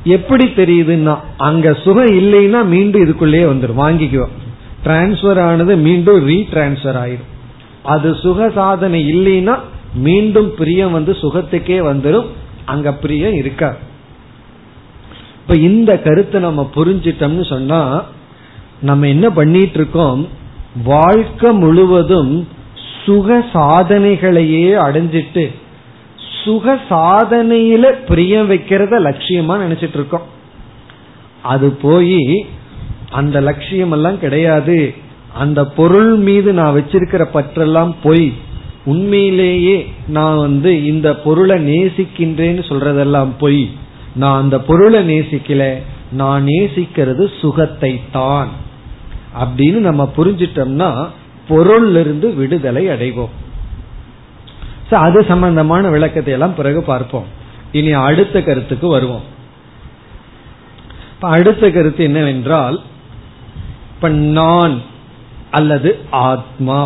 எப்படி தெரியுதுன்னா அங்க சுகம் இல்லைன்னா மீண்டும் இதுக்குள்ளேயே வந்துடும் வாங்கிக்குவோம் டிரான்ஸ்பர் ஆனது மீண்டும் ரீடிரான்ஸ்பர் ஆயிரும். அது சுக சாதனை இல்லைன்னா மீண்டும் பிரியம் வந்து சுகத்துக்கே வந்துடும் அங்க பிரியம் இருக்கா? இப்ப இந்த கருத்தை நம்ம புரிஞ்சிட்டோம்னு சொன்னா நம்ம என்ன பண்ணிட்டு இருக்கோம் வாழ்க்கை முழுவதும் சுக சாதனைகளையே அடைஞ்சிட்டு சுக சாதனையில பிரியம் வைக்கிறத லட்சியமா நினைச்சிட்டு இருக்கோம் அது போய் அந்த லட்சியம் எல்லாம் கிடையாது. அந்த பொருள் மீது நான் வச்சிருக்கிற பற்றெல்லாம் பொய். உண்மையிலேயே நான் வந்து இந்த பொருளை நேசிக்கின்றேன்னு சொல்றதெல்லாம் பொய். நான் அந்த பொருளை நேசிக்கல நான் நேசிக்கிறது சுகத்தை தான் அப்படின்னு நம்ம புரிஞ்சிட்டோம்னா பொருள் இருந்து விடுதலை அடைவோம். அது சம்பந்தமான விளக்கத்தை எல்லாம் பிறகு பார்ப்போம். இனி அடுத்த கருத்துக்கு வருவோம். அடுத்த கருத்து என்னவென்றால் இப்ப நான் அல்லது ஆத்மா.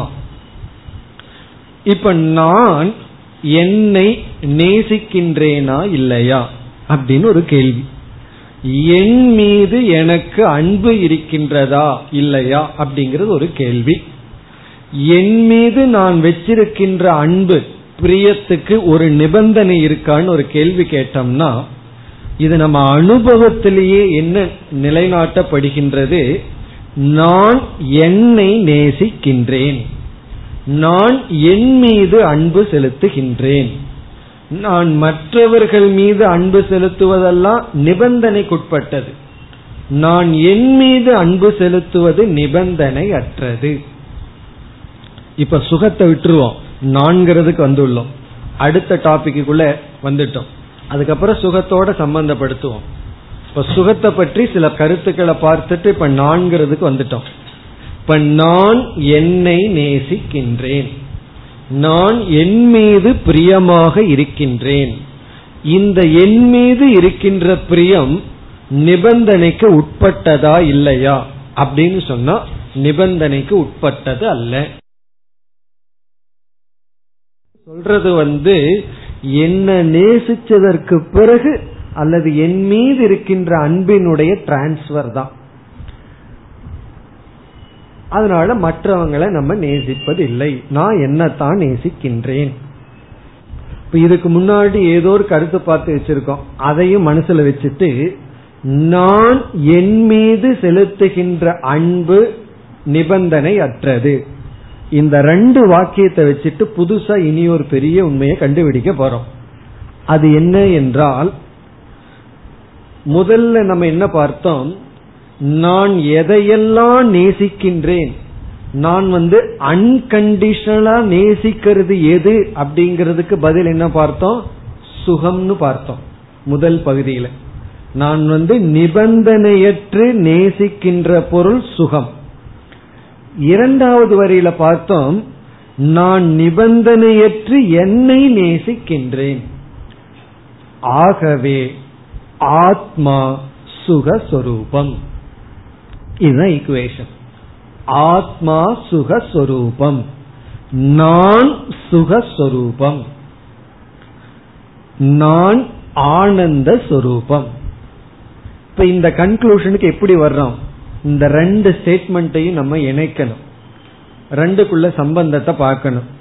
இப்ப நான் என்னை நேசிக்கின்றேனா இல்லையா அப்படின்னு ஒரு கேள்வி. என் மீது எனக்கு அன்பு இருக்கின்றதா இல்லையா அப்படிங்கிறது ஒரு கேள்வி. என் மீது நான் வச்சிருக்கின்ற அன்பு பிரியத்துக்கு ஒரு நிபந்தனை இருக்கான்னு ஒரு கேள்வி கேட்டோம்னா இது நம்ம அனுபவத்திலேயே என்ன நிலைநாட்டப்படுகின்றது? நான் என்னை நேசிக்கின்றேன். நான் என் மீது அன்பு செலுத்துகின்றேன். நான் மற்றவர்கள் மீது அன்பு செலுத்துவதெல்லாம் நிபந்தனைக்குட்பட்டது. நான் என் மீது அன்பு செலுத்துவது நிபந்தனை அற்றது இப்ப சுகத்தை விட்டுருவோம். நான்கிறதுக்கு வந்துள்ளோம். அடுத்த டாபிக்குள்ள வந்துட்டோம். அதுக்கப்புறம் சுகத்தோட சம்பந்தப்படுத்துவோம். இப்ப சுகத்தை பற்றி சில கருத்துக்களை பார்த்துட்டு இப்ப நான்கிறதுக்கு வந்துட்டோம். இப்ப நான் என்னை நேசிக்கின்றேன். நான் என் மீது பிரியமாக இருக்கின்றேன். இந்த என் மீது இருக்கின்ற பிரியம் நிபந்தனைக்கு உட்பட்டதா இல்லையா அப்படின்னு சொன்னா நிபந்தனைக்கு உட்பட்டது அல்ல. சொல்றது வந்து என்ன நேசிச்சதற்கு பிறகு அல்லது என் மீது இருக்கின்ற அன்பினுடைய டிரான்ஸ்பர் தான். அதனால மற்றவங்களை நம்ம நேசிப்பது இல்லை நான் என்னத்தான் நேசிக்கின்றேன். இப்ப இதுக்கு முன்னாடி ஏதோ ஒரு கருத்து பார்த்து வச்சிருக்கோம். அதையும் மனசுல வச்சுட்டு நான் என் மீது செலுத்துகின்ற அன்பு நிபந்தனை அற்றது. இந்த ரெண்டு வாக்கியத்தை வச்சுட்டு புதுசா இனி ஒரு பெரிய உண்மையை கண்டுபிடிக்க போறோம். அது என்ன என்றால் முதல்ல நம்ம என்ன பார்த்தோம்? நான் எதையெல்லாம் நேசிக்கின்றேன்? நான் வந்து அன்கண்டிஷனலா நேசிக்கிறது எது அப்படிங்கிறதுக்கு பதில் என்ன பார்த்தோம்? சுகம்னு பார்த்தோம் முதல் பகுதியில. நான் வந்து நிபந்தனையற்று நேசிக்கின்ற பொருள் சுகம். இரண்டாவது வரியில பார்த்தோம் நான் நிபந்தனையற்று என்னை நேசிக்கின்றேன். ஆகவே ஆத்மா சுகஸ்வரூபம். இதுதான் ஈக்குவேஷன் ஆத்மா சுகஸ்வரூபம். நான் சுகஸ்வரூபம். நான் ஆனந்த சொரூபம். இப்ப இந்த கன்க்ளூஷனுக்கு எப்படி வர்றோம்? இந்த ரெண்டு ஸ்டேட்மெண்ட்டையும் நம்ம இணைக்கணும். ரெண்டுக்குள்ள சம்பந்தத்தை பார்க்கணும்.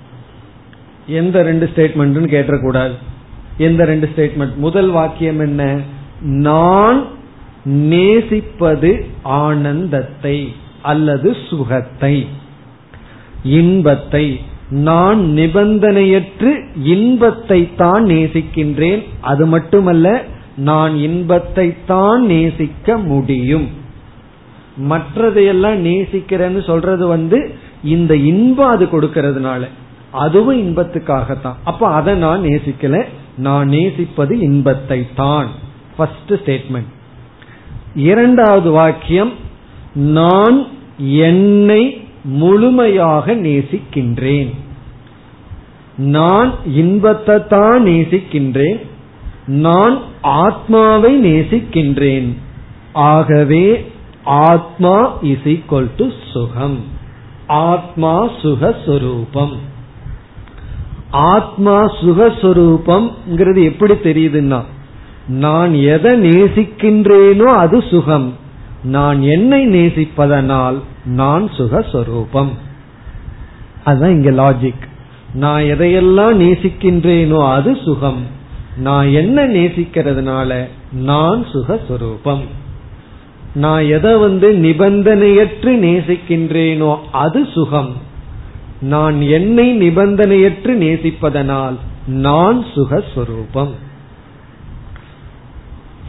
எந்த ரெண்டு ஸ்டேட்மெண்ட்னு கேட்டக்கூடாது எந்த ரெண்டு ஸ்டேட்மெண்ட் முதல் வாக்கியம் என்ன? நான் நேசிப்பது ஆனந்தத்தை அல்லது சுகத்தை. இன்பத்தை. நான் நிபந்தனையற்று இன்பத்தை தான் நேசிக்கின்றேன். அது மட்டுமல்ல நான் இன்பத்தை தான் நேசிக்க முடியும். மற்றதையெல்லாம் நேசிக்கிறேன்னு சொல்றது வந்து இந்த இன்பம் அது கொடுக்கறதுனால. அதுவும் இன்பத்துக்காகத்தான். அப்ப அதை நான் நேசிக்கல. நான் நேசிப்பது இன்பத்தை தான் ஸ்டேட்மெண்ட் இரண்டாவது வாக்கியம் நான் என்னை முழுமையாக நேசிக்கின்றேன். நான் இன்பத்தை தான் நேசிக்கின்றேன். நான் ஆத்மாவை நேசிக்கின்றேன். ஆகவே ஆத்மா இஸ் ஈக்வல் டு சுகம். ஆத்மா சுகஸ்வரூபம். ஆத்மா சுகஸ்வரூபம் எப்படி தெரியுதுன்னா நான் எதை நேசிக்கின்றேனோ அது சுகம். நான் என்னை நேசிப்பதனால் நான் சுகஸ்வரூபம். அதுதான் இங்க லாஜிக் நான் எதையெல்லாம் நேசிக்கின்றேனோ அது சுகம். நான் என்ன நேசிக்கிறதுனால நான் சுகஸ்வரூபம். நான் எதை வந்து நிபந்தனையற்று நேசிக்கின்றேனோ அது சுகம். நான் என்னை நிபந்தனையற்று நேசிப்பதனால் நான் சுகஸ்வரூபம்.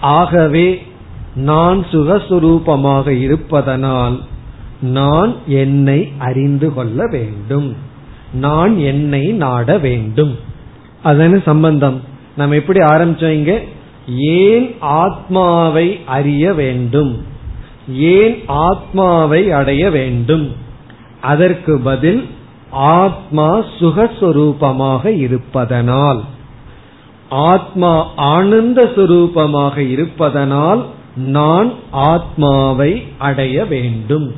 ஆகவே நான் சுகஸ்வரூபமாக இருப்பதனால் நான் என்னை அறிந்து கொள்ள வேண்டும். நான் என்னை நாட வேண்டும். அதன சம்பந்தம். நம்ம எப்படி ஆரம்பிச்சோம் இங்க? ஏன் ஆத்மாவை அறிய வேண்டும்? ஏன் ஆத்மாவை அடைய வேண்டும்? அதற்கு பதில் ஆத்மா சுகஸ்வரூபமாக இருப்பதனால். ஆத்மா ஆனந்த சுரூபமாக இருப்பதனால் நான் ஆத்மாவை அடைய வேண்டும்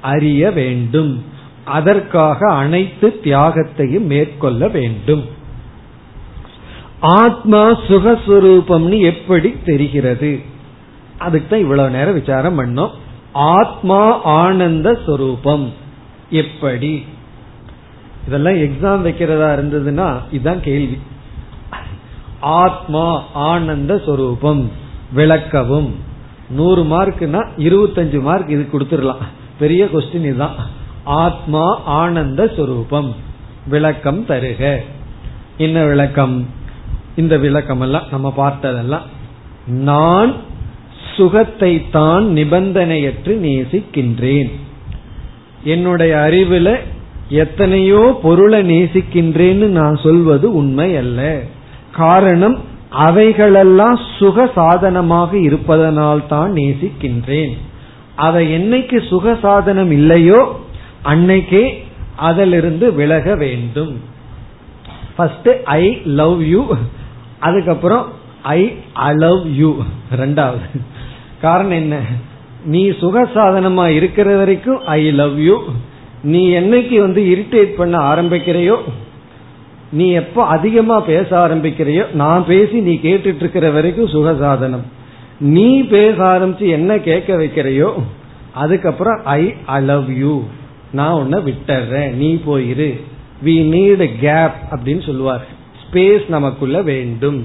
அறிய வேண்டும். அதற்காக அனைத்து தியாகத்தையும் மேற்கொள்ள வேண்டும். ஆத்மா சுகஸ்வரூபம்னு எப்படி தெரிகிறது? அதுக்கு தான் இவ்வளவு நேரம் விசாரம் பண்ணோம். ஆத்மா ஆனந்த சுரூபம். எப்படி? இதெல்லாம் எக்ஸாம் வைக்கிறதா இருந்ததுன்னா இதுதான் கேள்வி. ஆத்மா ஆனந்த சொரூபம் விளக்கவும். நூறு மார்க்னா இருபத்தஞ்சு மார்க் இது கொடுத்துடலாம். பெரிய கொஸ்டின் இதுதான். ஆத்மா ஆனந்த சொரூபம் விளக்கம் தருக. என்ன விளக்கம்? இந்த விளக்கம் எல்லாம் நம்ம பார்த்ததெல்லாம் நான் சுகத்தை தான் நிபந்தனையற்று நேசிக்கின்றேன். என்னுடைய அறிவுல எத்தனையோ பொருளை நேசிக்கின்றேன்னு நான் சொல்வது உண்மை அல்ல. காரணம் அவைகளெல்லாம் சுக சாதனமாக இருப்பதனால் தான் நேசிக்கின்றேன். அதை என்னைக்கு சுக சாதனம் இல்லையோ அன்னைக்கே அதிலிருந்து விலக வேண்டும். ஃபர்ஸ்ட் ஐ லவ் யூ அதுக்கப்புறம் ஐ அலவ் யூ ரெண்டாவது. காரணம் என்ன? நீ சுக சாதனமா இருக்கிற வரைக்கும் ஐ லவ் யூ நீ என்னைக்கு வந்து இரிட்டேட் பண்ண ஆரம்பிக்கிறையோ நீ எப்போ அதிகமா பேச ஆரம்பிக்கிறையோ நான் பேசி நீ கேட்டுட்டு இருக்கிற வரைக்கும் சுக சாதனம் நீ பேச ஆரம்பிச்சு என்ன கேட்க வைக்கிறையோ அதுக்கப்புறம் ஐ அலவ் யூ நான் உன்னை விட்டுறேன். நீ போயிரு வி நீட் கேப் அப்படின்னு சொல்லுவார். ஸ்பேஸ் நமக்குள்ள வேண்டும்.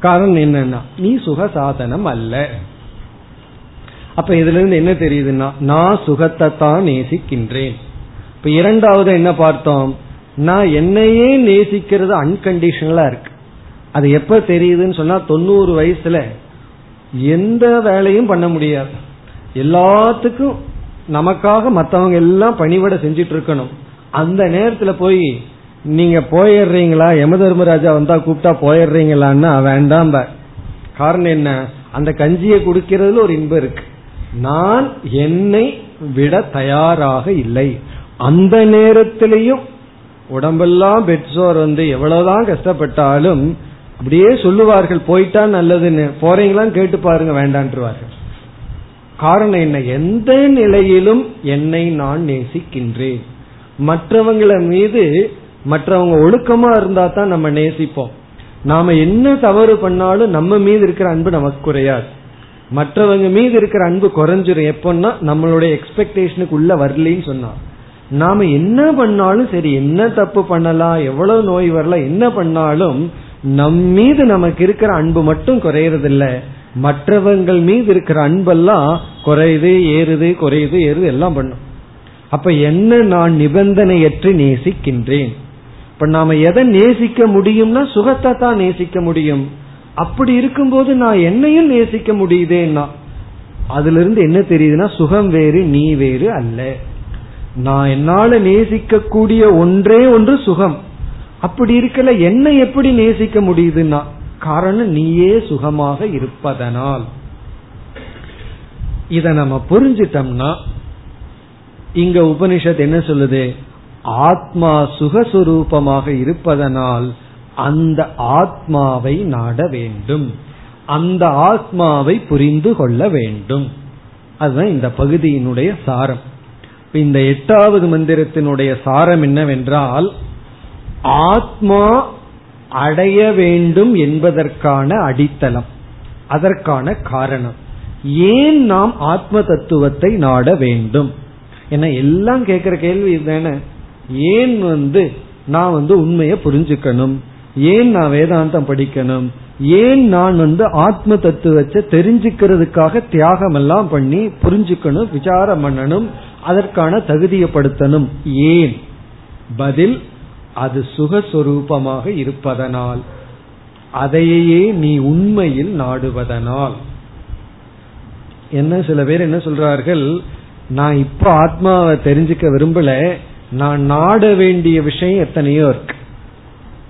காரணம் என்னன்னா நீ சுக சாதனம் அல்ல. அப்ப இதுல இருந்து என்ன தெரியுதுன்னா நான் சுகத்தை தான் நேசிக்கின்றேன். இப்ப இரண்டாவது என்ன பார்த்தோம்? நான் என்னையே நேசிக்கிறது அன்கண்டிஷனலா இருக்கு. அது எப்ப தெரியுதுன்னு சொன்னா தொண்ணூறு வயசுல எந்த வேலையும் பண்ண முடியாது. எல்லாத்துக்கும் நமக்காக மற்றவங்க எல்லாம் பணிவிட செஞ்சிட்டு இருக்கணும். அந்த நேரத்துல போய் நீங்க போயிடுறீங்களா? யம தர்மராஜா வந்தா கூப்பிட்டா போயிடுறீங்களான்னா வேண்டாம் காரணம் என்ன? அந்த கஞ்சியை குடிக்கிறதுல ஒரு இன்பம் இருக்கு. நான் என்னை விட தயாராக இல்லை. அந்த நேரத்திலையும் உடம்பெல்லாம் பெட்சோர் வந்து எவ்வளவுதான் கஷ்டப்பட்டாலும் அப்படியே சொல்லுவார்கள் போயிட்டா நல்லதுன்னு. போறீங்களான்னு கேட்டு பாருங்க வேண்டான்றுவார்கள். காரணம் என்ன? எந்த நிலையிலும் என்னை நான் நேசிக்கின்றேன். மற்றவங்கள மீது மற்றவங்க ஒழுக்கமா இருந்தா தான் நம்ம நேசிப்போம். நாம என்ன தவறு பண்ணாலும் நம்ம மீது இருக்கிற அன்பு நமக்கு குறையாது. மற்றவங்க மீது இருக்கிற அன்பு குறைஞ்சிரும். எப்பன்னா நம்மளுடைய எக்ஸ்பெக்டேஷனுக்கு உள்ள வரலன்னு சொன்னா. நாம என்ன பண்ணாலும் சரி என்ன தப்பு பண்ணலாம் எவ்வளவு நோய் வரலாம் என்ன பண்ணாலும் நம் மீது நமக்கு இருக்கிற அன்பு மட்டும் குறையறதில்ல. மற்றவங்கள் மீது இருக்கிற அன்பெல்லாம் குறையுது ஏறுது குறையுது ஏறுது எல்லாம் பண்ணும். அப்ப என்ன நான் நிபந்தனையற்று நேசிக்கின்றேன்? இப்ப நாம எதை நேசிக்க முடியும்னா சுகத்தை தான் நேசிக்க முடியும். அப்படி இருக்கும்போது நான் என்னையும் நேசிக்க முடியுதேன்னா அதுல இருந்து என்ன தெரியுதுன்னா சுகம் வேறு நீ வேறு அல்ல. நான் என்னால நேசிக்கக்கூடிய ஒன்றே ஒன்று சுகம். அப்படி இருக்கல என்னை எப்படி நேசிக்க முடியுதுன்னா காரணம் நீயே சுகமாக இருப்பதனால். இத நம்ம புரிஞ்சிட்டோம்னா இங்க உபனிஷத் என்ன சொல்லுது? ஆத்மா சுகஸ்வரூபமாக இருப்பதனால் அந்த ஆத்மாவை நாட வேண்டும். அந்த ஆத்மாவை புரிந்து கொள்ள வேண்டும். அதுதான் இந்த பகுதியினுடைய சாரம். இந்த எட்டாவது மந்திரத்தினுடைய சாரம் என்னவென்றால் ஆத்மா அடைய வேண்டும் என்பதற்கான அடித்தளம் அதற்கான காரணம். ஏன் நாம் ஆத்ம தத்துவத்தை நாட வேண்டும்? என எல்லாம் கேட்கிற கேள்வி இதுதானே. ஏன் வந்து நான் வந்து உண்மையை புரிஞ்சுக்கணும்? ஏன் நான் வேதாந்தம் படிக்கணும்? ஏன் நான் வந்து ஆத்ம தத்துவத்தை தெரிஞ்சுக்கிறதுக்காக தியாகம் எல்லாம் பண்ணி புரிஞ்சுக்கணும் விசாரம் பண்ணணும் அதற்கான தகுதியப்படுத்தணும். ஏன்? பதில் அது சுகஸ்வரூபமாக இருப்பதனால். அதையே நீ உண்மையில் நாடுவதனால். என்ன சில பேர் என்ன சொல்றார்கள்? நான் இப்ப ஆத்மாவை தெரிஞ்சுக்க விரும்பல. நான் நாட வேண்டிய விஷயம் எத்தனையோ இருக்கு.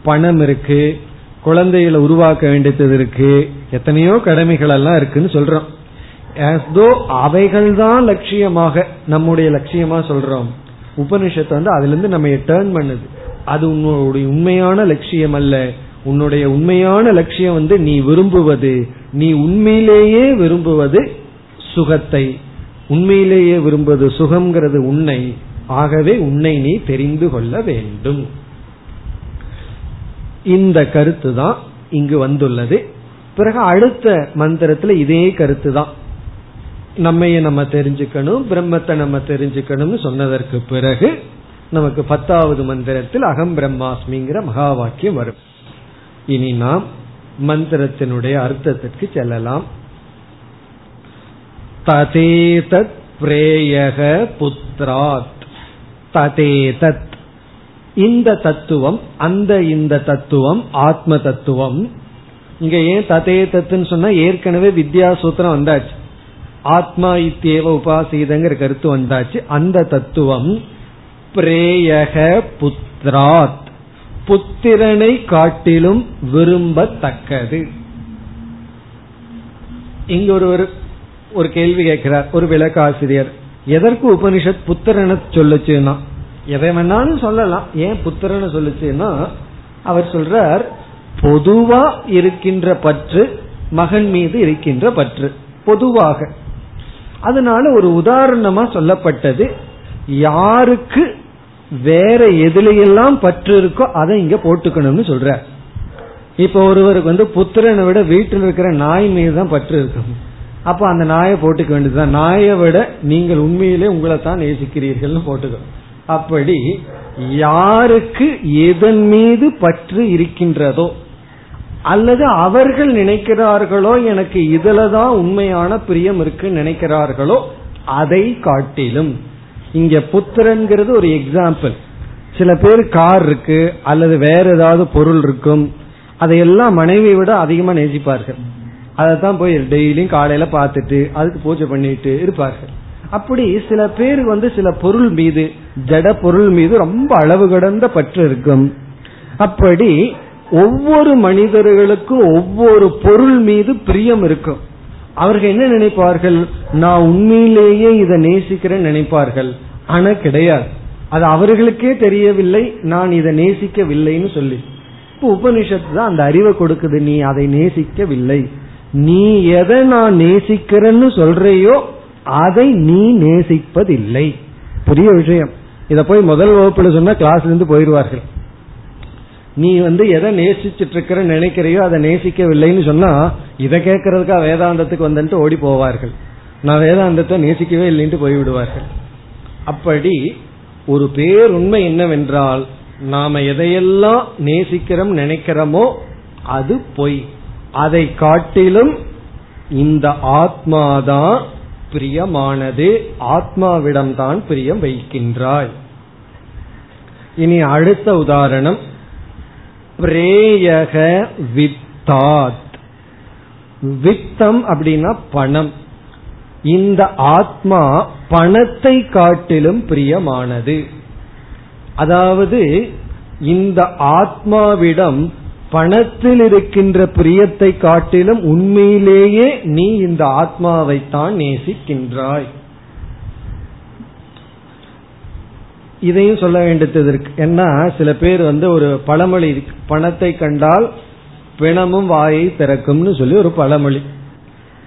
பணம் இருக்கு. குழந்தைகளை உருவாக்க வேண்டியது இருக்கு. எத்தனையோ கடமைகள் எல்லாம் இருக்குன்னு சொல்றோம். அவைகள் தான் லட்சியமாக நம்முடைய லட்சியமா சொல்றோம். உபனிஷத்து வந்து அதுல இருந்து நம்ம டேர்ன் பண்ணுது. அது உன்னுடைய உண்மையான லட்சியம் அல்ல. உன்னுடைய உண்மையான லட்சியம் வந்து நீ விரும்புவது. நீ உண்மையிலேயே விரும்புவது சுகத்தை. உண்மையிலேயே விரும்புவது சுகம்ங்கிறது உன்னை. ஆகவே உன்னை நீ தெரிந்து கொள்ள வேண்டும். இந்த கருத்து தான் இங்கு வந்துள்ளது. பிறகு அடுத்த மந்திரத்துல இதே கருத்து தான் நம்மைய நம்ம தெரிஞ்சுக்கணும் பிரம்மத்தை நம்ம தெரிஞ்சுக்கணும்னு சொன்னதற்கு பிறகு நமக்கு பத்தாவது மந்திரத்தில் அகம் பிரம்மாஸ்மிங்கிற மகா வாக்கியம் வரும். இனி நாம் மந்திரத்தினுடைய அர்த்தத்திற்கு செல்லலாம். ததேதத் பிரேயக புத்ராத் ததேதத் இந்த தத்துவம் அந்த இந்த தத்துவம் ஆத்ம தத்துவம். இங்க ஏன் ததே தத்துன்னு சொன்னா ஏற்கனவே வித்யா சூத்திரம் வந்தாச்சு. ஆத்மா இத்தியேவ உபாசீதங்கிற கருத்து வந்தாச்சு. அந்த தத்துவம் பிரேயக புத்ராத் புத்திரனை காட்டிலும் விரும்பத்தக்கது. இங்க ஒரு ஒரு கேள்வி கேட்கிறார். ஒரு விளக்காசிரியர் எதற்கு உபனிஷத் புத்திரனை சொல்லுச்சுன்னா? எதை வேணாலும் சொல்லலாம். ஏன் புத்திரனை சொல்லுச்சுன்னா? அவர் சொல்றார் பொதுவா இருக்கின்ற பற்று மகன் மீது இருக்கின்ற பற்று. பொதுவாக அதனால ஒரு உதாரணமா சொல்லப்பட்டது. யாருக்கு வேற எதுலையெல்லாம் பற்று இருக்கோ அதை இங்க போட்டுக்கணும்னு சொல்ற. இப்ப ஒருவருக்கு வந்து புத்திரனை விட வீட்டில் இருக்கிற நாய் மீது தான் பற்று இருக்கும் அப்ப அந்த நாயை போட்டுக்க வேண்டியதுதான். நாயை விட நீங்கள் உண்மையிலே உங்களை தான் நேசிக்கிறீர்கள்னு போட்டுக்கணும். அப்படி யாருக்கு எதன் மீது பற்று இருக்கின்றதோ அல்லது அவர்கள் நினைக்கிறார்களோ எனக்கு இதுலதான் உண்மையான பிரியம் இருக்கு நினைக்கிறார்களோ அதை காட்டிலும். இங்க புத்திரன்கிறது ஒரு எக்ஸாம்பிள் சில பேர் கார் இருக்கு அல்லது வேற ஏதாவது பொருள் இருக்கும். அதையெல்லாம் மனைவியை விட அதிகமா நேசிப்பார்கள். அதைத்தான் போய் டெய்லியும் காலையில பார்த்துட்டு அதுக்கு பூஜை பண்ணிட்டு இருப்பார்கள். அப்படி சில பேர் வந்து சில பொருள் மீது ஜட பொருள் மீது ரொம்ப அளவு கடந்த பற்று இருக்கும் அப்படி ஒவ்வொரு மனிதர்களுக்கும் ஒவ்வொரு பொருள் மீது பிரியம் இருக்கும். அவர்கள் என்ன நினைப்பார்கள்? நான் உண்மையிலேயே இதை நேசிக்கிறேன்னு நினைப்பார்கள். ஆனா கிடையாது. அது அவர்களுக்கே தெரியவில்லை நான் இதை நேசிக்கவில்லைன்னு சொல்லி. இப்போ உபனிஷத்து தான் அந்த அறிவை கொடுக்குது நீ அதை நேசிக்கவில்லை. நீ எதை நான் நேசிக்கிறேன்னு சொல்றையோ அதை நீ நேசிப்பதில்லை. புதிய விஷயம். இத போய் முதல் வகுப்புல சொன்னா கிளாஸ்ல இருந்து போயிடுவார்கள். நீ வந்து எதை நேசிச்சிட்டு இருக்கிற நினைக்கிறையோ அதை நேசிக்கவில்லைன்னு சொன்னா இதை கேட்கறதுக்கா வேதாந்தத்துக்கு வந்துட்டு ஓடி போவார்கள். நான் வேதாந்தத்தை நேசிக்கவே இல்லைன்ட்டு போய்விடுவார்கள். அப்படி ஒரு பேர் உண்மை என்னவென்றால் நாம எதையெல்லாம் நேசிக்கிறோம் நினைக்கிறோமோ அது பொய். அதை காட்டிலும் இந்த ஆத்மாதான் பிரியமானது ஆத்மாவிடம்தான் பிரியம் வைக்கின்றாய். இனி அடுத்த உதாரணம். பிரேயக வித்தாத். வித்தம் அப்படின்னா பணம். இந்த ஆத்மா பணத்தை காட்டிலும் பிரியமானது. அதாவது இந்த ஆத்மாவிடம் பணத்தில் இருக்கின்ற பிரியத்தை காட்டிலும் உண்மையிலேயே நீ இந்த ஆத்மாவைத்தான் நேசிக்கின்றாய். இதையும் சொல்ல வேண்டியது இருக்கு. ஏன்னா சில பேர் வந்து ஒரு பழமொழி பணத்தை கண்டால் பிணமும் வாயை திறக்கும்னு சொல்லி ஒரு பழமொழி.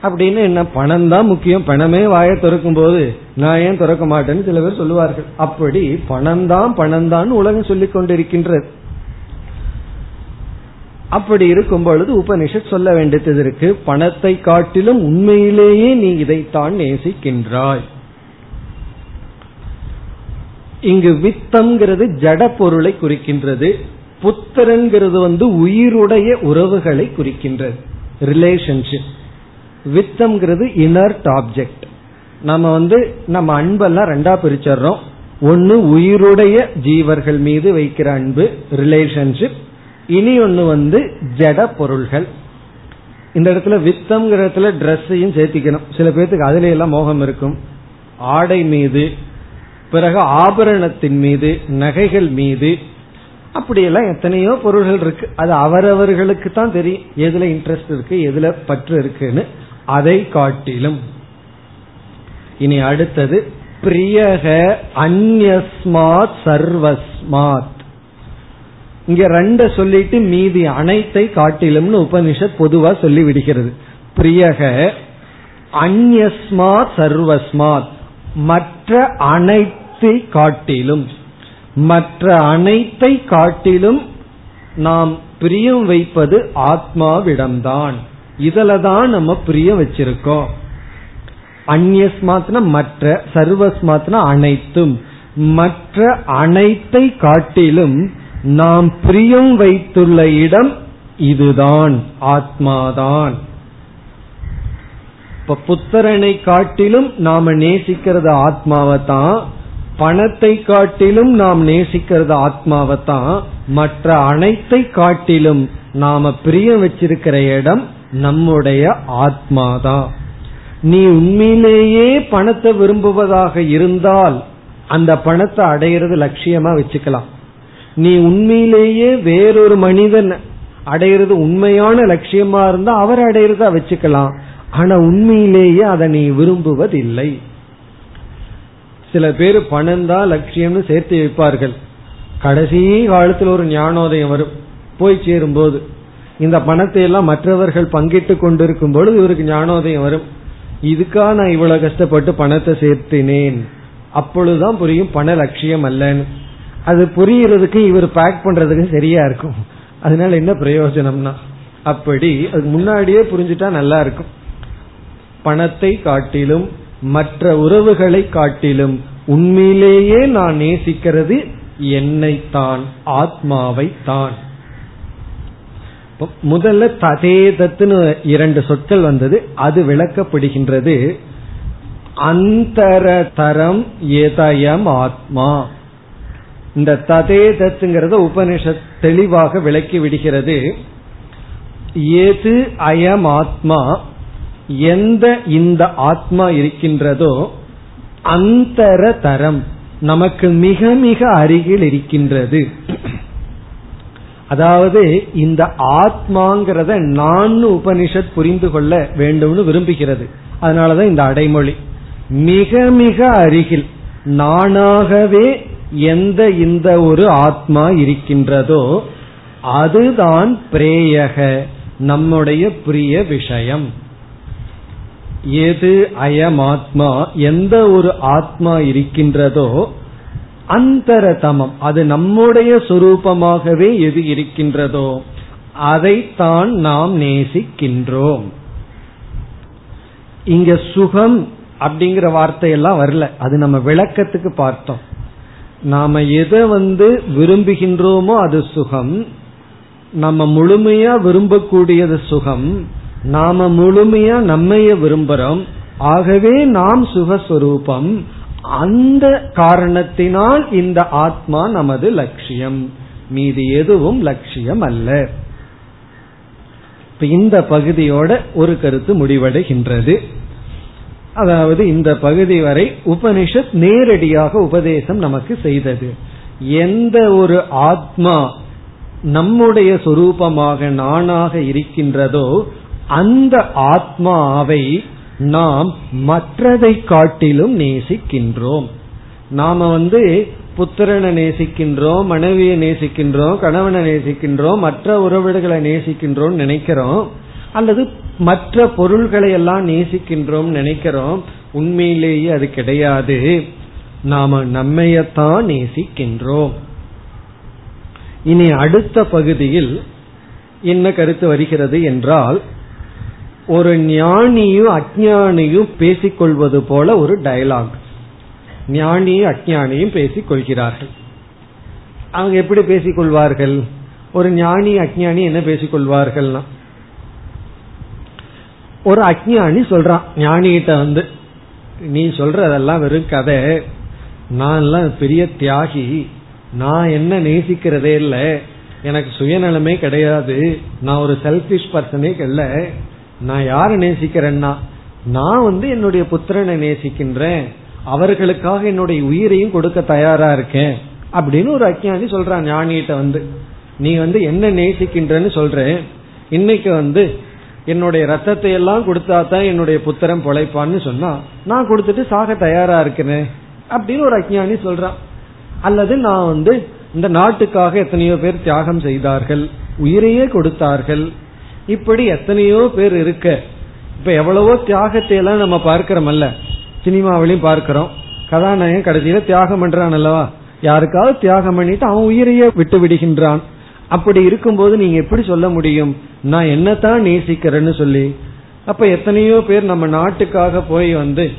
அப்படின்னு என்ன பணம் தான் முக்கியம். பணமே வாயை திறக்கும் போது நான் ஏன் திறக்க மாட்டேன்னு சில பேர் சொல்லுவார்கள். அப்படி பணம் தான் பணம் தான் உலகம் சொல்லிக் கொண்டிருக்கின்றது. அப்படி இருக்கும் பொழுது உபனிஷத் சொல்ல வேண்டியது இருக்கு. பணத்தை காட்டிலும் உண்மையிலேயே நீ இதைத்தான் நேசிக்கின்றாய். இங்கு வித்தம்ங்கிறது ஜட பொருளை குறிக்கின்றது புத்திரன்கிறது வந்து உயிருடைய உறவுகளை குறிக்கின்றது ரிலேஷன்ஷிப் வித்தம்ங்கிறது இனர்ட் ஆப்ஜெக்ட் நம்ம வந்து நம்ம அன்பெல்லாம் ரெண்டா பிரிச்சர்றோம். ஒன்னு உயிருடைய ஜீவர்கள் மீது வைக்கிற அன்பு ரிலேஷன்ஷிப் இனி ஒன்னு வந்து ஜட பொருள்கள். இந்த இடத்துல வித்தம்ங்கிற இடத்துல ட்ரெஸ்ஸையும் சேர்த்திக்கணும். சில பேர்த்துக்கு அதுல எல்லாம் மோகம் இருக்கும். ஆடை மீது பிறகு ஆபரணத்தின் மீது நகைகள் மீது அப்படியெல்லாம் எத்தனையோ பொருள்கள் இருக்கு. அது அவரவர்களுக்கு தான் தெரியும். எதுல இன்ட்ரெஸ்ட் இருக்கு எதுல பற்று இருக்குன்னு அதை காட்டிலும். இனி அடுத்தது பிரியக அந்யஸ்மாத் சர்வஸ்மாத். இங்க ரெண்ட சொல்லிட்டு மீதி அனைத்தை காட்டிலும்னு உபனிஷத் பொதுவா சொல்லி விடுகிறது. பிரியக அந்யஸ்மாத் சர்வஸ்மாத். மற்ற அனைத்து காட்டிலும் மற்ற அனைத்தை காட்டிலும் நாம் பிரியம் வைப்பது ஆத்மாவிடம்தான். இதுல தான் நம்ம பிரியம் வச்சிருக்கோம். அந்நியஸ்மாத்னா மற்ற சர்வஸ்மாத்னா அனைத்தும். மற்ற அனைத்தை காட்டிலும் நாம் பிரியம் வைத்துள்ள இடம் இதுதான் ஆத்மாதான். இப்ப புத்தரனை காட்டிலும் நாம நேசிக்கிறது ஆத்மாவை தான் பணத்தை காட்டிலும் நாம் நேசிக்கிறது ஆத்மாவை தான் மற்ற அனைத்தை காட்டிலும் நாம பிரியம் வச்சிருக்கிற இடம் நம்முடைய ஆத்மாதான். நீ உண்மையிலேயே பணத்தை விரும்புவதாக இருந்தால் அந்த பணத்தை அடையிறது லட்சியமா வச்சுக்கலாம். நீ உண்மையிலேயே வேறொரு மனிதன் அடையிறது உண்மையான லட்சியமா இருந்தா அவர் அடையிறதா வச்சுக்கலாம். ஆனா உண்மையிலேயே அதை நீ விரும்புவதில்லை. சில பேர் பணம் தான் லட்சியம்னு சேர்த்து வைப்பார்கள். கடைசி காலத்தில் ஒரு ஞானோதயம் வரும். போய் சேரும் போது இந்த பணத்தை எல்லாம் மற்றவர்கள் பங்கிட்டு கொண்டிருக்கும் பொழுது இவருக்கு ஞானோதயம் வரும். இதுக்கா நான் இவ்வளவு கஷ்டப்பட்டு பணத்தை சேர்த்தினேன். அப்பொழுதுதான் புரியும் பண லட்சியம் அல்லன்னு. அது புரியறதுக்கு இவர் பேக் பண்றதுக்கு சரியா இருக்கும். அதனால என்ன பிரயோஜனம்னா அப்படி அது முன்னாடியே புரிஞ்சுட்டா நல்லா இருக்கும். பணத்தை காட்டிலும் மற்ற உறவுகளை காட்டிலும் உண்மையிலேயே நான் நேசிக்கிறது என்னைத்தான் ஆத்மாவை தான் முதல்ல ததேதத்துன்னு இரண்டு சொற்கள் வந்தது அது விளக்கப்படுகின்றது. அந்தரதரம் எதயம் ஆத்மா. இந்த ததேதத்துங்கிறத உபனிஷத் தெளிவாக விளக்கி விடுகிறது. எது அயம் ஆத்மா? எந்த இந்த ஆத்மா இருக்கின்றதோ அந்தர தரம் நமக்கு மிக மிக அருகில் இருக்கின்றது. அதாவது இந்த ஆத்மாங்கிறத நான் உபனிஷத் புரிந்து கொள்ள வேண்டும்னு விரும்புகிறது. அதனாலதான் இந்த அடைமொழி. மிக மிக அருகில் நானாகவே எந்த இந்த ஒரு ஆத்மா இருக்கின்றதோ அதுதான் பிரேயக நம்முடைய பிரிய விஷயம். எது அயமாத்மா எந்த ஒரு ஆத்மா இருக்கின்றதோ அந்தரதமம் அது நம்முடைய சொரூபமாகவே எது இருக்கின்றதோ அதைத்தான் நாம் நேசிக்கின்றோம். இங்க சுகம் அப்படிங்கிற வார்த்தையெல்லாம் வரல. அது நம்ம விளக்கத்துக்கு பார்த்தோம். நாம எதை வந்து விரும்புகின்றோமோ அது சுகம். நம்ம முழுமையா விரும்பக்கூடியது சுகம். நாம முழுமையா நம்மைய விரும்புறோம். ஆகவே நாம் சுகஸ்வரூபம். அந்த காரணத்தினால் இந்த ஆத்மா நமது லட்சியம். மீது எதுவும் லட்சியம் அல்ல இந்த பகுதியோட ஒரு கருத்து முடிவடைகின்றது. அதாவது இந்த பகுதி வரை உபனிஷத் நேரடியாக உபதேசம் நமக்கு செய்தது. எந்த ஒரு ஆத்மா நம்முடைய சொரூபமாக நானாக இருக்கின்றதோ அந்த ஆத்மாவை நாம் மற்றதை காட்டிலும் நேசிக்கின்றோம். நாம வந்து புத்திரனை நேசிக்கின்றோம் மனைவியை நேசிக்கின்றோம் கணவனை நேசிக்கின்றோம் மற்ற உறவுகளை நேசிக்கின்றோம் நினைக்கிறோம் அல்லது மற்ற பொருள்களை எல்லாம் நேசிக்கின்றோம் நினைக்கிறோம் உண்மையிலேயே அது கிடையாது. நாம நம்மையத்தான் நேசிக்கின்றோம். இனி அடுத்த பகுதியில் என்ன கருத்து வருகிறது என்றால் ஒரு ஞானியும் அஜானியும் பேசிக்கொள்வது போல ஒரு டயலாக் ஞானியும் அஜானியும் பேசிக் கொள்கிறார்கள் அவங்க எப்படி பேசிக்கொள்வார்கள்? ஒரு ஞானி அஜானி என்ன பேசிக்கொள்வார்கள்னா ஒரு அஜானி சொல்றான் ஞானிகிட்ட வந்து நீ சொல்றதெல்லாம் வெறும் கதை. நான் எல்லாம் பெரிய தியாகி. நான் என்ன நேசிக்கிறதே இல்லை. எனக்கு சுயநலமே கிடையாது. நான் ஒரு செல்பிஷ் பர்சனே இல்லை. நான் யார நேசிக்கிறேன்னா நான் வந்து என்னுடைய புத்திரனை நேசிக்கின்றேன். அவர்களுக்காக என்னுடைய உயிரையும் கொடுக்க தயாரா இருக்கேன். அப்படின்னு ஒரு அஜானி சொல்றான் ஞானிகிட்ட வந்து. நீ வந்து என்ன நேசிக்கின்றன்னு சொல்றேன். இன்னைக்கு வந்து என்னுடைய ரத்தத்தை எல்லாம் கொடுத்தா தான் என்னுடைய புத்திரன் பொழைப்பான்னு சொன்னா நான் கொடுத்துட்டு சாக தயாரா இருக்கிறேன் அப்படின்னு ஒரு அஜானி சொல்றான். அல்லது நான் வந்து இந்த நாட்டுக்காக எத்தனையோ பேர் தியாகம் செய்தார்கள் உயிரையே கொடுத்தார்கள் இப்படி எத்தனையோ பேர் இருக்க. இப்ப எவ்வளவோ தியாகத்தை எல்லாம் நம்ம பார்க்கிறோமல்ல. சினிமாவிலையும் பார்க்கிறோம். கதாநாயகன் கடைசியில தியாகம் பண்றான் அல்லவா? யாருக்காவது தியாகம் பண்ணிட்டு அவன் உயிரையே விட்டு விடுகின்றான். அப்படி இருக்கும்போது நீங்க எப்படி சொல்ல முடியும்? நான் என்னத்தான் நேசிக்கிறேன்னு சொல்லி. அப்ப எத்தனையோ பேர் நம்ம நாட்டுக்காக போய் வந்து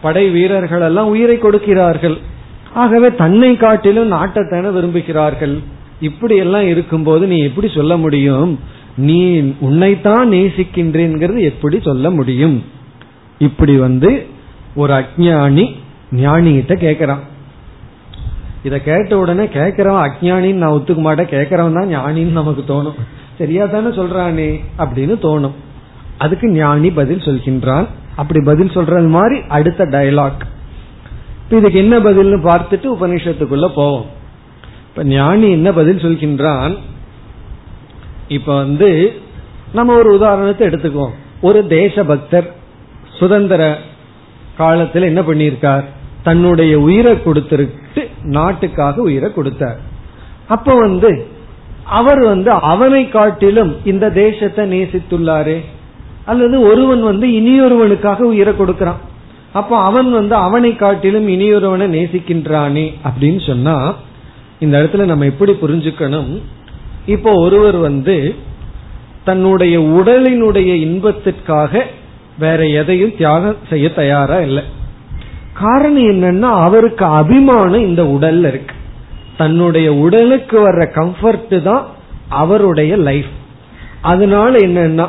படை வீரர்கள் எல்லாம் உயிரை கொடுக்கிறார்கள். ஆகவே தன்னை காட்டிலும் நாட்டைத்தானே விரும்புகிறார்கள். இப்படி எல்லாம் இருக்கும்போது நீ எப்படி சொல்ல முடியும்? நீ உன்னைத்தான் நேசிக்கின்றேங்கிறது எப்படி சொல்ல முடியும்? இப்படி வந்து ஒரு அஜானி ஞானிகிட்ட கேக்குறான். இத கேட்ட உடனே கேட்கிறவன் அஜானின்னு நான் ஒத்துக்க மாட்டேன் கேட்கறவன் தான் ஞானின்னு நமக்கு தோணும். சரியா தானே சொல்றானே அப்படின்னு தோணும். அதுக்கு ஞானி பதில் சொல்கின்றான். அப்படி பதில் சொல்றது மாதிரி அடுத்த டயலாக் இதுக்கு என்ன பதில்னு பார்த்துட்டு உபநிஷத்துக்குள்ள போவோம். இப்ப ஞானி என்ன பதில் சொல்கின்றான்? இப்ப வந்து நம்ம ஒரு உதாரணத்தை எடுத்துக்குவோம். ஒரு தேசபக்தர் சுதந்திர காலத்தில் என்ன பண்ணியிருக்கார்? தன்னுடைய உயிரை கொடுத்துட்டு நாட்டுக்காக உயிரை கொடுத்தார். அப்ப வந்து அவர் வந்து அவனை காட்டிலும் இந்த தேசத்தை நேசித்துள்ளாரே. அல்லது ஒருவன் வந்து இனியொருவனுக்காக உயிரை கொடுக்கிறான். அப்போ அவன் வந்து அவனை காட்டிலும் இனியொருவனை நேசிக்கின்றானே அப்படின்னு சொன்னா இந்த இடத்துல நம்ம எப்படி புரிஞ்சுக்கணும்? இப்போ ஒருவர் வந்து தன்னுடைய உடலினுடைய இன்பத்திற்காக வேற எதையும் தியாகம் செய்ய தயாரா இல்லை. காரணம் என்னன்னா அவருக்கு அபிமானம் இந்த உடல்ல இருக்கு. தன்னுடைய உடலுக்கு வர்ற கம்ஃபர்ட் தான் அவருடைய லைஃப் அதனால என்னன்னா